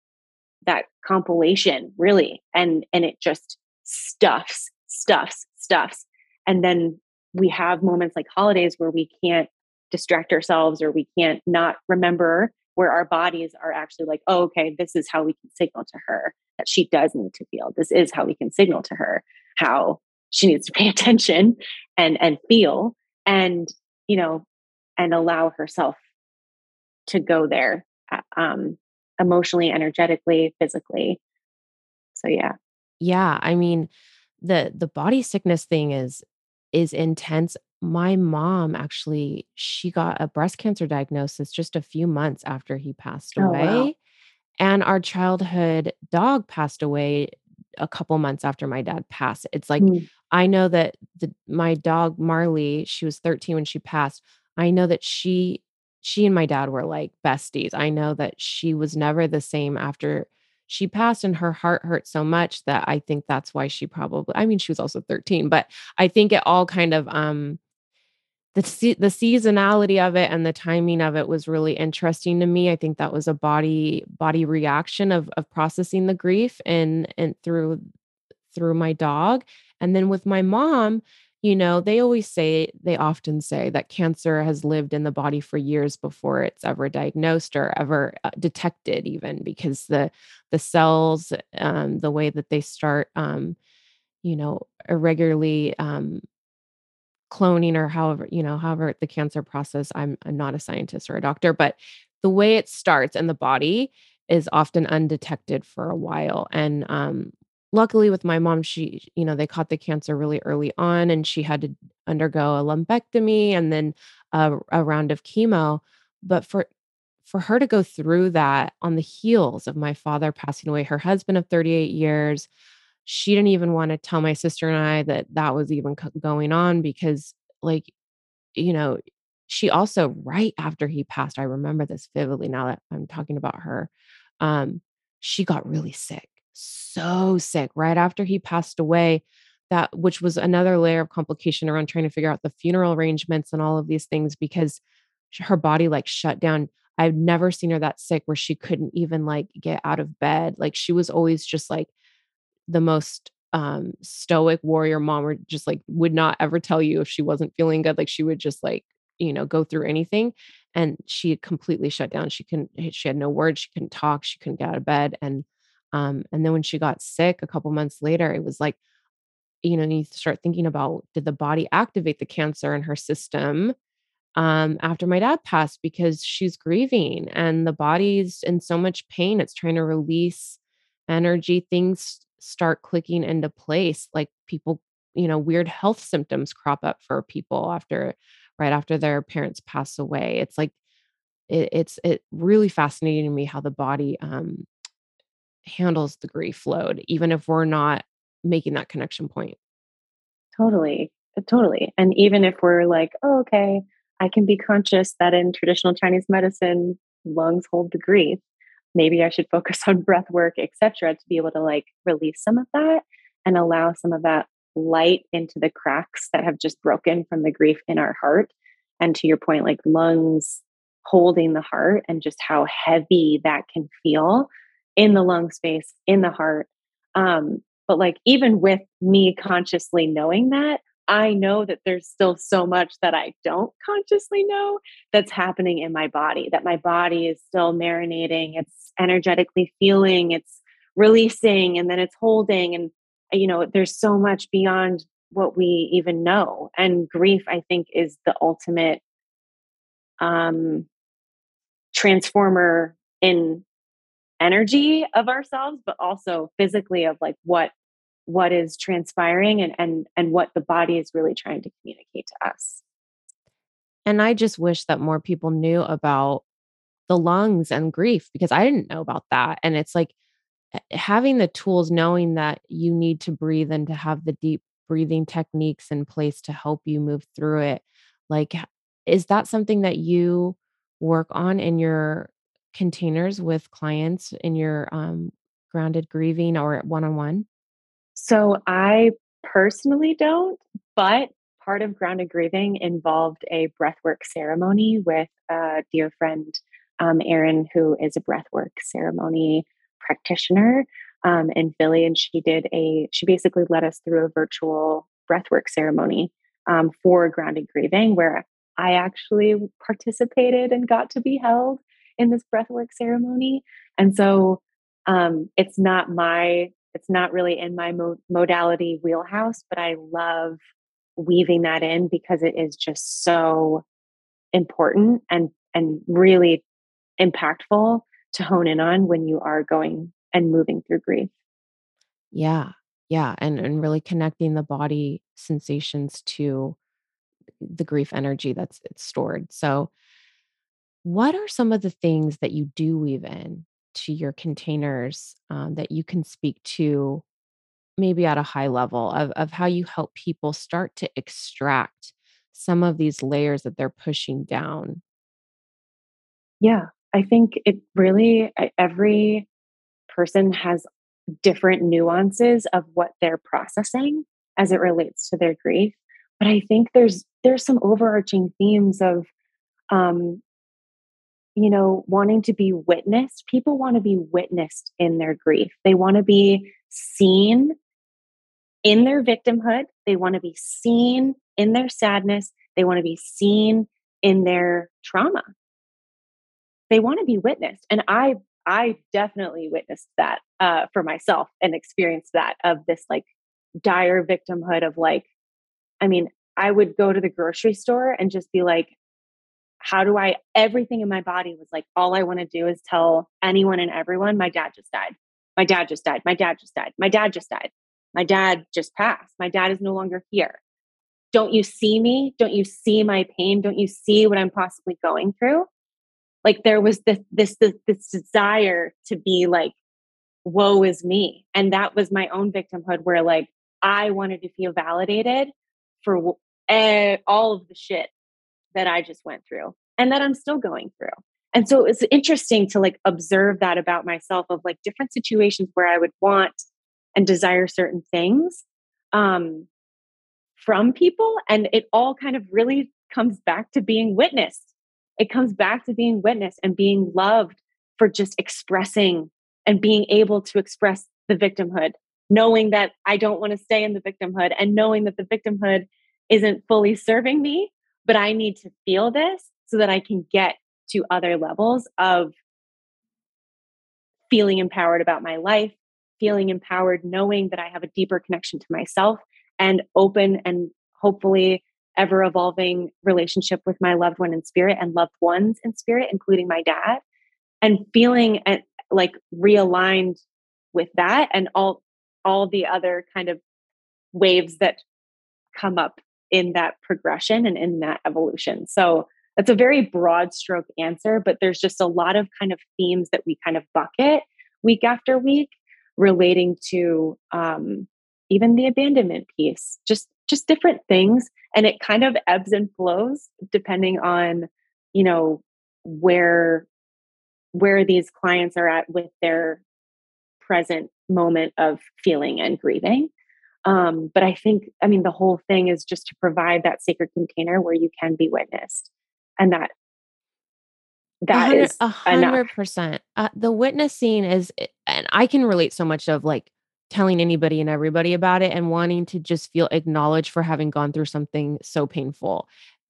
that compilation really and and it just stuffs stuffs stuffs and then we have moments like holidays where we can't distract ourselves or we can't not remember where our bodies are actually like, oh, okay, this is how we can signal to her that she does need to feel. This is how we can signal to her how she needs to pay attention and and feel and you know and allow herself to go there uh, um emotionally energetically physically. So yeah. Yeah i mean the the body sickness thing is is intense. My mom actually she got a breast cancer diagnosis just a few months after he passed Oh, away wow. and our childhood dog passed away a couple months after my dad passed. It's like Mm, i know that the my dog marley she was 13 when she passed. I know that she she and my dad were like besties i know that she was never the same after she passed and her heart hurt so much that i think that's why she probably i mean she was also 13 but i think it all kind of um the sea the seasonality of it and the timing of it was really interesting to me. I think that was a body body reaction of of processing the grief and and through through my dog. And then with my mom, you know, they always say they often say that cancer has lived in the body for years before it's ever diagnosed or ever uh, detected even because the the cells um the way that they start um you know irregularly um cloning or however, you know, however the cancer process, I'm I'm not a scientist or a doctor, but the way it starts in the body is often undetected for a while. And um luckily with my mom, she, you know, they caught the cancer really early on and she had to undergo a lumpectomy and then a, a round of chemo. But for for her to go through that on the heels of my father passing away, her husband of 38 years, she didn't even wanna tell my sister and I that that was even going on because, like, you know, she also right after he passed, I remember this vividly now that I'm talking about her, um, she got really sick, so sick right after he passed away, that which was another layer of complication around trying to figure out the funeral arrangements and all of these things because her body, like, shut down. I've never seen her that sick where she couldn't even, like, get out of bed, like, she was always just, like, the most um stoic warrior mom or just like would not ever tell you if she wasn't feeling good like she would just like you know go through anything and she completely shut down she couldn't eh, she had no words she couldn't talk she couldn't get out of bed and um and then when she got sick a couple months later it was like you know you start thinking about did the body activate the cancer in her system um, after my dad passed because she's grieving and the body's in so much pain. It's trying to release energy. Things start clicking into place. Like people, you know, weird health symptoms crop up for people after, right after their parents pass away. It's like, it, it's it really fascinating to me how the body um, handles the grief load, even if we're not making that connection point. totally. uh, Totally. And even if we're like, oh, okay, I can be conscious that in traditional Chinese medicine, lungs hold the grief. maybe I should focus on breath work, etc., to be able to like release some of that and allow some of that light into the cracks that have just broken from the grief in our heart. And to your point, like lungs holding the heart and just how heavy that can feel in the lung space, in the heart. Um, but like even with me consciously knowing that, I know that there's still so much that I don't consciously know that's happening in my body, that my body is still marinating, it's energetically feeling, it's releasing, and then it's holding. And, you know, there's so much beyond what we even know. And grief, I think, is the ultimate um, transformer in energy of ourselves, but also physically of like what what is transpiring and and and what the body is really trying to communicate to us. And I just wish that more people knew about the lungs and grief because I didn't know about that. And it's like having the tools, knowing that you need to breathe and to have the deep breathing techniques in place to help you move through it. Like, is that something that you work on in your containers with clients in your um, grounded grieving or one on one? So I personally don't, but part of grounded grieving involved a breathwork ceremony with a dear friend, um, Erin, who is a breathwork ceremony practitioner um, in Philly, and she did a she basically led us through a virtual breathwork ceremony um, for grounded grieving, where I actually participated and got to be held in this breathwork ceremony, and so um, it's not my it's not really in my mo- modality wheelhouse, but I love weaving that in because it is just so important and and really impactful to hone in on when you are going and moving through grief. Yeah. Yeah, and and really connecting the body sensations to the grief energy that's it's stored. So what are some of the things that you do weave in to your containers um, that you can speak to maybe at a high level of, of how you help people start to extract some of these layers that they're pushing down? Yeah i think it really every person has different nuances of what they're processing as it relates to their grief but i think there's there's some overarching themes of um, you know, wanting to be witnessed. People want to be witnessed in their grief. They want to be seen in their victimhood. They want to be seen in their sadness. They want to be seen in their trauma. They want to be witnessed. And I I definitely witnessed that uh, for myself and experienced that of this like dire victimhood of like, I mean, I would go to the grocery store and just be like, how do I, everything in my body was like, all I want to do is tell anyone and everyone, my dad just died. My dad just died. My dad just died. My dad just died. My dad just passed. My dad is no longer here. Don't you see me? Don't you see my pain? Don't you see what I'm possibly going through? Like there was this, this, this, this desire to be like, woe is me. And that was my own victimhood where like I wanted to feel validated for uh, all of the shit that I just went through and that I'm still going through. And so it's interesting to like observe that about myself of like different situations where I would want and desire certain things um, from people. And it all kind of really comes back to being witnessed. It comes back to being witnessed and being loved for just expressing and being able to express the victimhood, knowing that I don't want to stay in the victimhood and knowing that the victimhood isn't fully serving me but I need to feel this so that I can get to other levels of feeling empowered about my life, feeling empowered, knowing that I have a deeper connection to myself and open and hopefully ever evolving relationship with my loved one in spirit and loved ones in spirit, including my dad, and feeling like realigned with that and all all the other kind of waves that come up in that progression and in that evolution. So that's a very broad stroke answer, but there's just a lot of kind of themes that we kind of bucket week after week relating to um, even the abandonment piece, just just different things, and it kind of ebbs and flows depending on you know where where these clients are at with their present moment of feeling and grieving. Um, but I think, I mean, the whole thing is just to provide that sacred container where you can be witnessed, and that that is a hundred percent. Uh, the witnessing is, and I can relate so much of like telling anybody and everybody about it and wanting to just feel acknowledged for having gone through something so painful.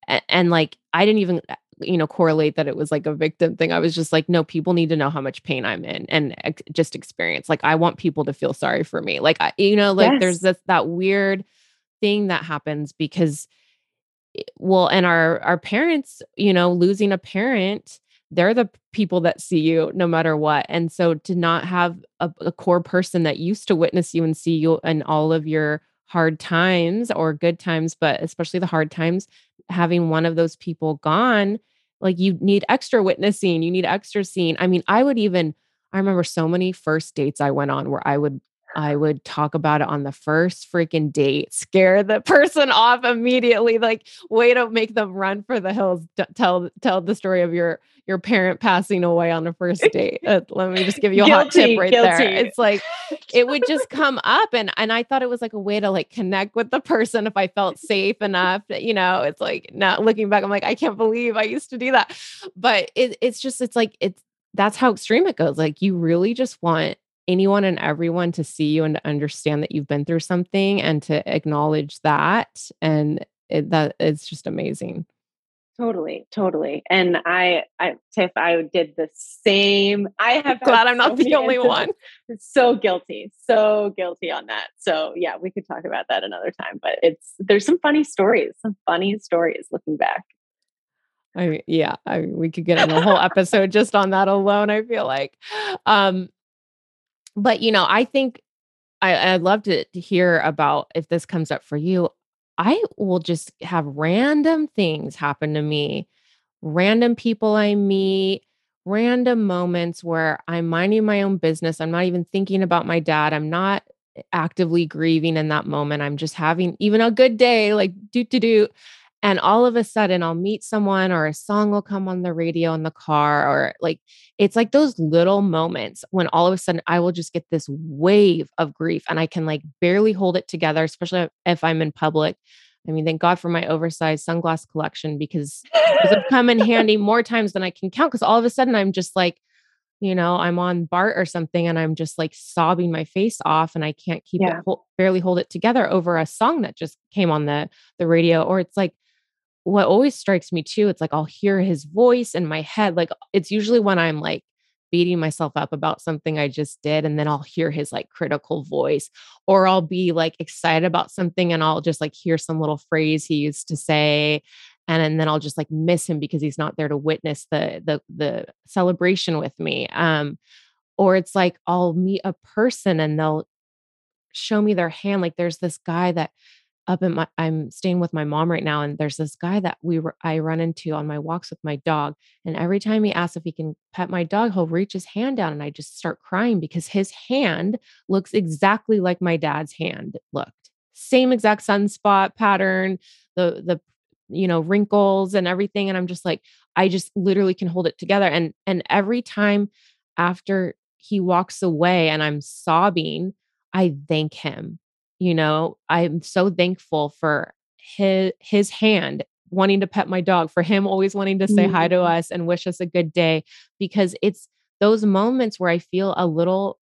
And, and like, I didn't even, you know, correlate that it was like a victim thing. I was just like, no, people need to know how much pain I'm in and ex- just experience. Like, I want people to feel sorry for me. Like, I, you know, like yes. there's this, that weird thing that happens because, well, and our, our parents, you know, losing a parent, they're the people that see you no matter what. And so to not have a, a, core person that used to witness you and see you and all of your hard times or good times, but especially the hard times, having one of those people gone, like you need extra witnessing, you need extra seeing. I mean, I would even, I remember so many first dates I went on where I would I would talk about it on the first freaking date, scare the person off immediately, like way to make them run for the hills. tell tell the story of your your parent passing away on the first date. Uh, let me just give you a guilty, hot tip right guilty. there. It's like it would just come up, and and I thought it was like a way to like connect with the person if I felt safe enough. You know, it's like now looking back, I'm like I can't believe I used to do that, but it, it's just it's like it's that's how extreme it goes. Like you really just want anyone and everyone to see you and to understand that you've been through something and to acknowledge that and it, that it's just amazing. Totally totally and i i tiff i did the same i have glad i'm not the only one. so guilty so guilty on that so yeah we could talk about that another time but it's there's some funny stories some funny stories looking back. I mean, yeah, I mean, we could get in a whole episode just on that alone. I feel like, um, but you know, I think I, I'd love to, to hear about if this comes up for you. I will just have random things happen to me, random people I meet, random moments where I'm minding my own business. I'm not even thinking about my dad. I'm not actively grieving in that moment. I'm just having even a good day, like do do do. And all of a sudden, I'll meet someone or a song will come on the radio in the car, or like it's like those little moments when all of a sudden I will just get this wave of grief and I can like barely hold it together, especially if I'm in public. I mean, thank God for my oversized sunglass collection because those have come in handy more times than I can count. Because all of a sudden, I'm just like, you know, I'm on BART or something and I'm just like sobbing my face off and I can't keep yeah. it, barely hold it together over a song that just came on the the radio. Or it's like, what always strikes me too, it's like I'll hear his voice in my head. Like it's usually when I'm like beating myself up about something I just did, and then I'll hear his like critical voice, or I'll be like excited about something and I'll just like hear some little phrase he used to say. And, and then I'll just like miss him because he's not there to witness the the the celebration with me. Um, or it's like I'll meet a person and they'll show me their hand. Like there's this guy that up in my I'm staying with my mom right now and there's this guy that we I run into on my walks with my dog and every time he asks if he can pet my dog he'll reach his hand down and I just start crying because his hand looks exactly like my dad's hand looked. Same exact sunspot pattern the the you know wrinkles and everything and I'm just like I just literally can hold it together and and every time after he walks away and I'm sobbing I thank him you know i'm so thankful for his his hand wanting to pet my dog for him always wanting to say mm-hmm. hi to mm-hmm. us and wish us a good day because it's those moments where i feel a little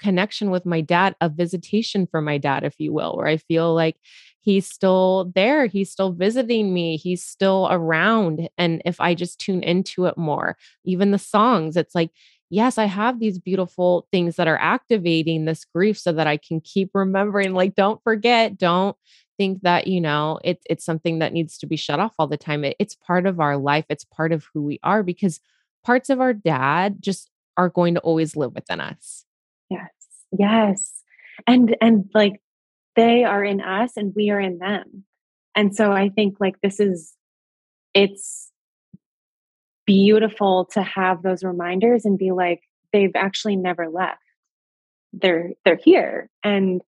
connection with my dad a visitation for my dad if you will where i feel like he's still there he's still visiting me he's still around and if i just tune into it more even the songs it's like yes, I have these beautiful things that are activating this grief so that I can keep remembering, like, don't forget, don't think that, you know, it, it's something that needs to be shut off all the time. It, it's part of our life, it's part of who we are because parts of our dad just are going to always live within us. Yes. Yes. And, and like they are in us and we are in them. And so I think like this is, it's beautiful to have those reminders and be like they've actually never left. They're they're here and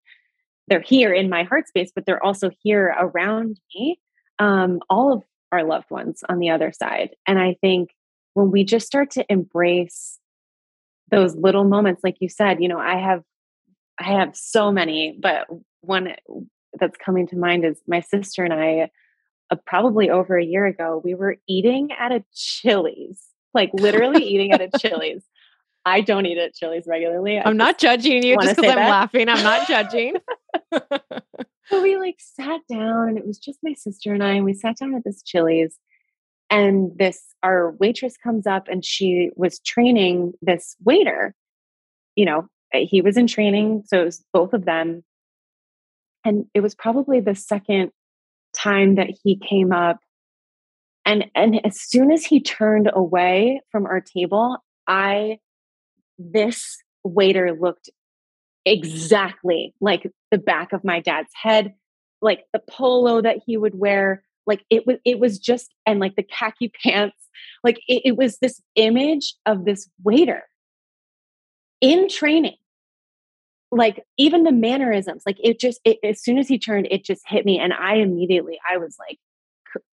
they're here in my heart space but they're also here around me um, all of our loved ones on the other side. And i think when we just start to embrace those little moments like you said you know i have i have so many but one that's coming to mind is my sister and i uh, probably over a year ago we were eating at a chili's like literally eating at a chili's. I don't eat at chili's regularly I am not judging you just because i'm that. laughing i'm not judging. So we like sat down and it was just my sister and i and we sat down at this chili's and this our waitress comes up and she was training this waiter. You know eh, he was in training so it was both of them. And it was probably the second time that he came up. And and as soon as he turned away from our table i this waiter looked exactly like the back of my dad's head like the polo that he would wear like it was it was just and like the khaki pants like it, it was this image of this waiter in training like even the mannerisms like it just it, as soon as he turned it just hit me and i immediately i was like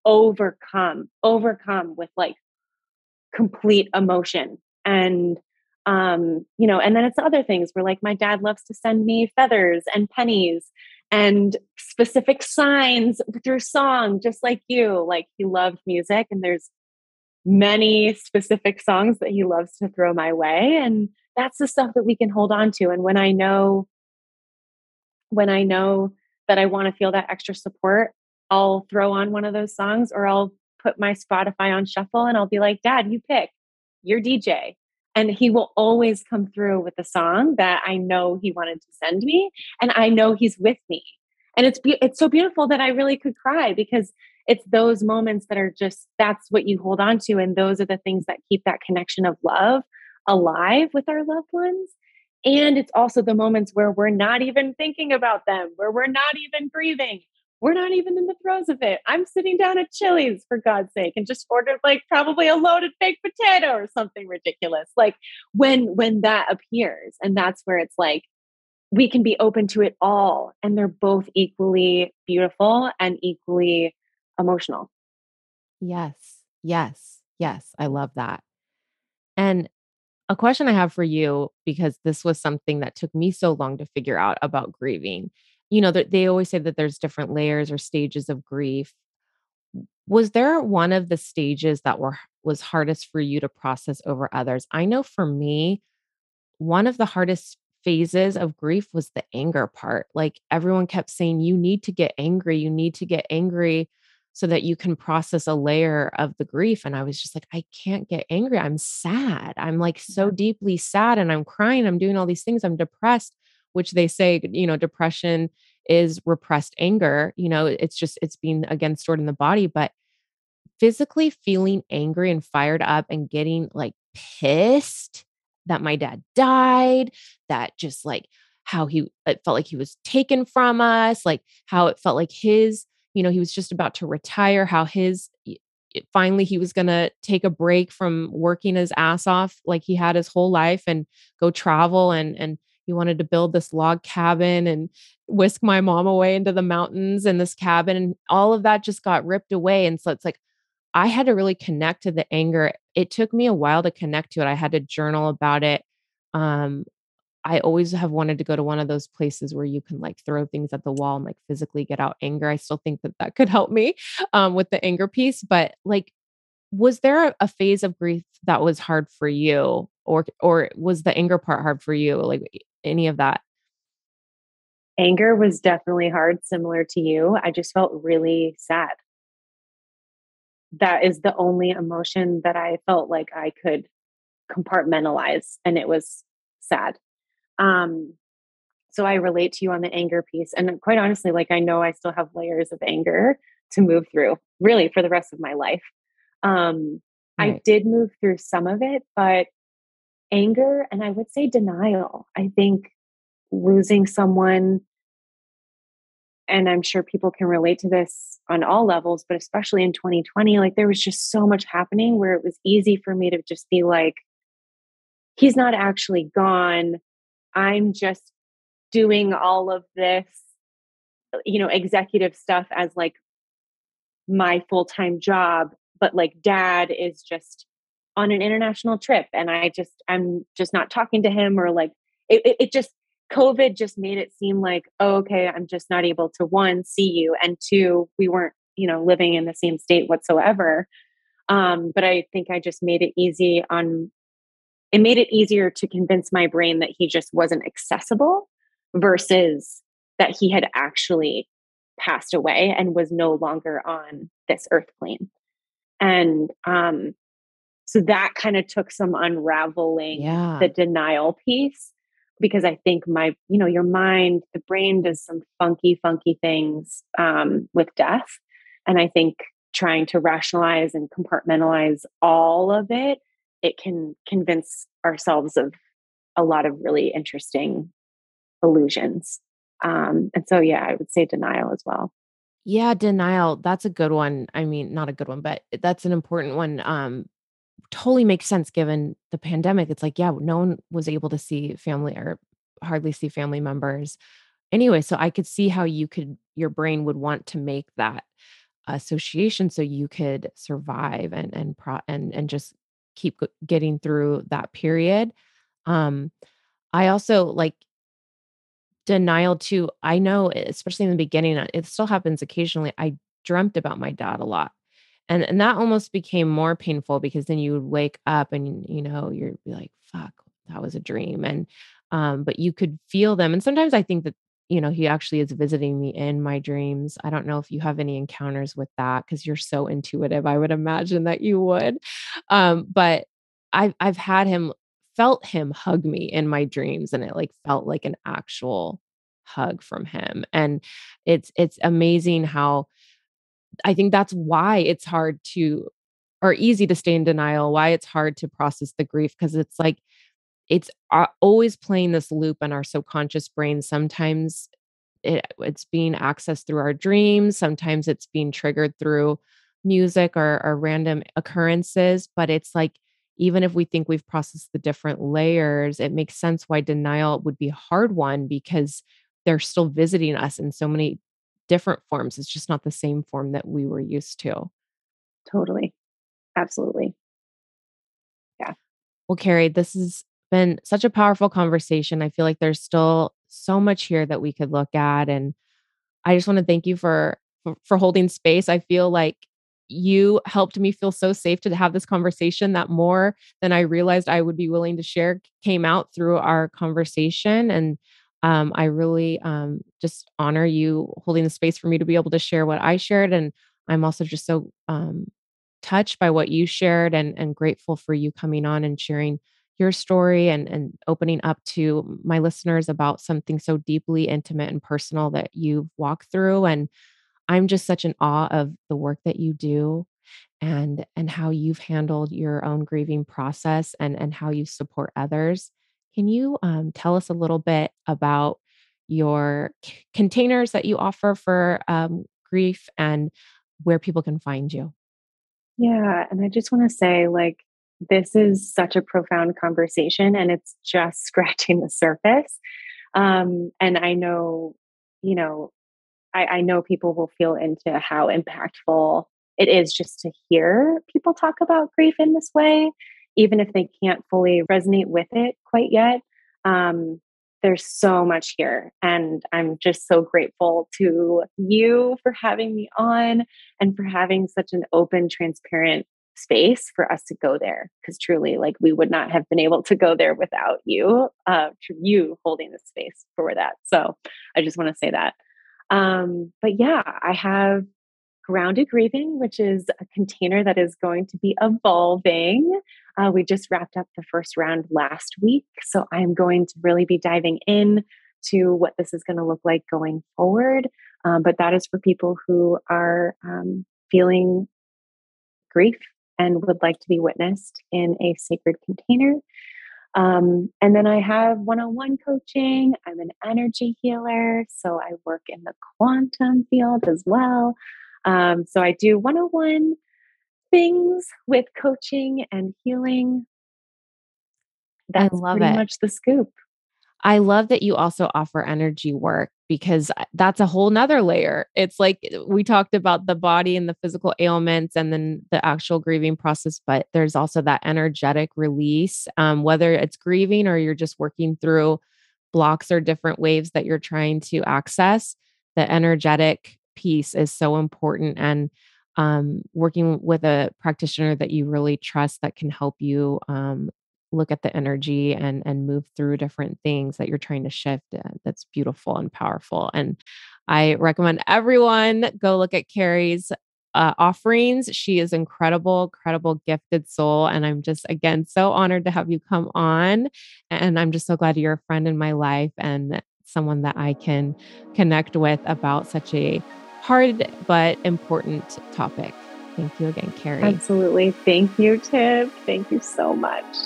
overcome overcome with like complete emotion and um you know and then it's other things where like my dad loves to send me feathers and pennies and specific signs through song, just like you. Like he loved music, and there's many specific songs that he loves to throw my way. And that's the stuff that we can hold on to. And when I know, when I know that I want to feel that extra support, I'll throw on one of those songs or I'll put my Spotify on shuffle and I'll be like, Dad, you pick, you're DJ and he will always come through with a song that I know he wanted to send me and I know he's with me. And it's be- it's so beautiful that I really could cry because it's those moments that are just that's what you hold on to and those are the things that keep that connection of love alive with our loved ones. And it's also the moments where we're not even thinking about them, where we're not even grieving, we're not even in the throes of it. I'm sitting down at Chili's for God's sake and just ordered like probably a loaded baked potato or something ridiculous. Like when when that appears and that's where it's like we can be open to it all and they're both equally beautiful and equally emotional. Yes. Yes. Yes, I love that. And a question I have for you because this was something that took me so long to figure out about grieving you know, that they always say that there's different layers or stages of grief. Was there one of the stages that were was hardest for you to process over others? I know for me, one of the hardest phases of grief was the anger part. Like everyone kept saying, you need to get angry, you need to get angry so that you can process a layer of the grief. And I was just like, I can't get angry. I'm sad. I'm like so deeply sad and I'm crying. I'm doing all these things. I'm depressed which they say, you know, depression is repressed anger. You know, it's just, it's being again stored in the body. But physically feeling angry and fired up and getting like pissed that my dad died, that just like how he, it felt like he was taken from us, like how it felt like his, you know, he was just about to retire, how his, finally he was going to take a break from working his ass off like he had his whole life and go travel and and he wanted to build this log cabin and whisk my mom away into the mountains in this cabin and all of that just got ripped away and so it's like i had to really connect to the anger. It took me a while to connect to it. I had to journal about it um i always have wanted to go to one of those places where you can like throw things at the wall and like physically get out anger i still think that that could help me um with the anger piece but like was there a phase of grief that was hard for you or or was the anger part hard for you like any of that? Anger was definitely hard, similar to you. I just felt really sad. That is the only emotion that I felt like I could compartmentalize, and it was sad. Um, so I relate to you on the anger piece. And quite honestly, like I know I still have layers of anger to move through, really, for the rest of my life. Um, right. I did move through some of it, but anger and I would say denial. I think losing someone, and I'm sure people can relate to this on all levels, but especially in 2020, like there was just so much happening where it was easy for me to just be like, he's not actually gone. I'm just doing all of this, you know, executive stuff as like my full time job, but like dad is just on an international trip and I just, I'm just not talking to him or like, it, it, it just, COVID just made it seem like, oh, okay, I'm just not able to one, see you, and two, we weren't, you know, living in the same state whatsoever. Um, but I think I just made it easy on, it made it easier to convince my brain that he just wasn't accessible versus that he had actually passed away and was no longer on this earth plane. And um, so that kind of took some unraveling Yeah. the denial piece because I think my, you know, your mind, the brain does some funky, funky things um, with death. And I think trying to rationalize and compartmentalize all of it, it can convince ourselves of a lot of really interesting illusions. Um, and so, yeah, I would say denial as well. Yeah, denial. That's a good one. I mean, not a good one, but that's an important one. Um, totally makes sense given the pandemic. It's like, yeah, no one was able to see family or hardly see family members. Anyway, so I could see how you could your brain would want to make that association so you could survive and and pro and and just keep getting through that period. Um, I also like denial too. I know, especially in the beginning, uh, it still happens occasionally. I dreamt about my dad a lot. And and that almost became more painful because then you would wake up and you know, you're like, fuck, that was a dream. And um, but you could feel them. And sometimes I think that, you know, he actually is visiting me in my dreams. I don't know if you have any encounters with that because you're so intuitive. I would imagine that you would. Um, but I've I've had him felt him hug me in my dreams and it like felt like an actual hug from him. And it's it's amazing how I think that's why it's hard to or easy to stay in denial, why it's hard to process the grief because it's like it's uh, always playing this loop in our subconscious brain. Sometimes it, it's being accessed through our dreams, sometimes it's being triggered through music or, or random occurrences. But it's like, even if we think we've processed the different layers, it makes sense why denial would be a hard one because they're still visiting us in so many different forms. It's just not the same form that we were used to. Totally. Absolutely. Yeah. Well, Kerry, this has been such a powerful conversation. I feel like there's still so much here that we could look at. And I just want to thank you for for, holding space. I feel like you helped me feel so safe to have this conversation that more than I realized I would be willing to share came out through our conversation. And um, I really um, just honor you holding the space for me to be able to share what I shared. And I'm also just so um, touched by what you shared and, and grateful for you coming on and sharing your story and, and opening up to my listeners about something so deeply intimate and personal that you've walked through. And I'm just such in awe of the work that you do and and how you've handled your own grieving process and and how you support others. Can you um, tell us a little bit about your c- containers that you offer for um, grief and where people can find you? Yeah. And I just want to say, like, this is such a profound conversation and it's just scratching the surface. Um, and I know, you know, I, I know people will feel into how impactful it is just to hear people talk about grief in this way, even if they can't fully resonate with it quite yet. Um, there's so much here. And I'm just so grateful to you for having me on and for having such an open, transparent space for us to go there. Because truly, like, we would not have been able to go there without you, uh, you holding the space for that. So I just want to say that. Um, but yeah, I have Grounded Grieving, which is a container that is going to be evolving. Uh, we just wrapped up the first round last week. So I'm going to really be diving in to what this is going to look like going forward. Um, but that is for people who are um, feeling grief and would like to be witnessed in a sacred container. Um, and then I have one on one coaching. I'm an energy healer, so I work in the quantum field as well. Um, so I do one on one things with coaching and healing. I That's love pretty it. much the scoop. I love that you also offer energy work. Because that's a whole nother layer. It's like we talked about the body and the physical ailments and then the actual grieving process, but there's also that energetic release, um, whether it's grieving or you're just working through blocks or different waves that you're trying to access. The energetic piece is so important. And um, working with a practitioner that you really trust that can help you um, look at the energy and and move through different things that you're trying to shift uh, that's beautiful and powerful and i recommend everyone go look at Kerry's uh, offerings she is incredible incredible gifted soul and i'm just again so honored to have you come on and i'm just so glad you're a friend in my life and someone that i can connect with about such a hard but important topic. Thank you again Kerry. Absolutely. Thank you Tiff. Thank you so much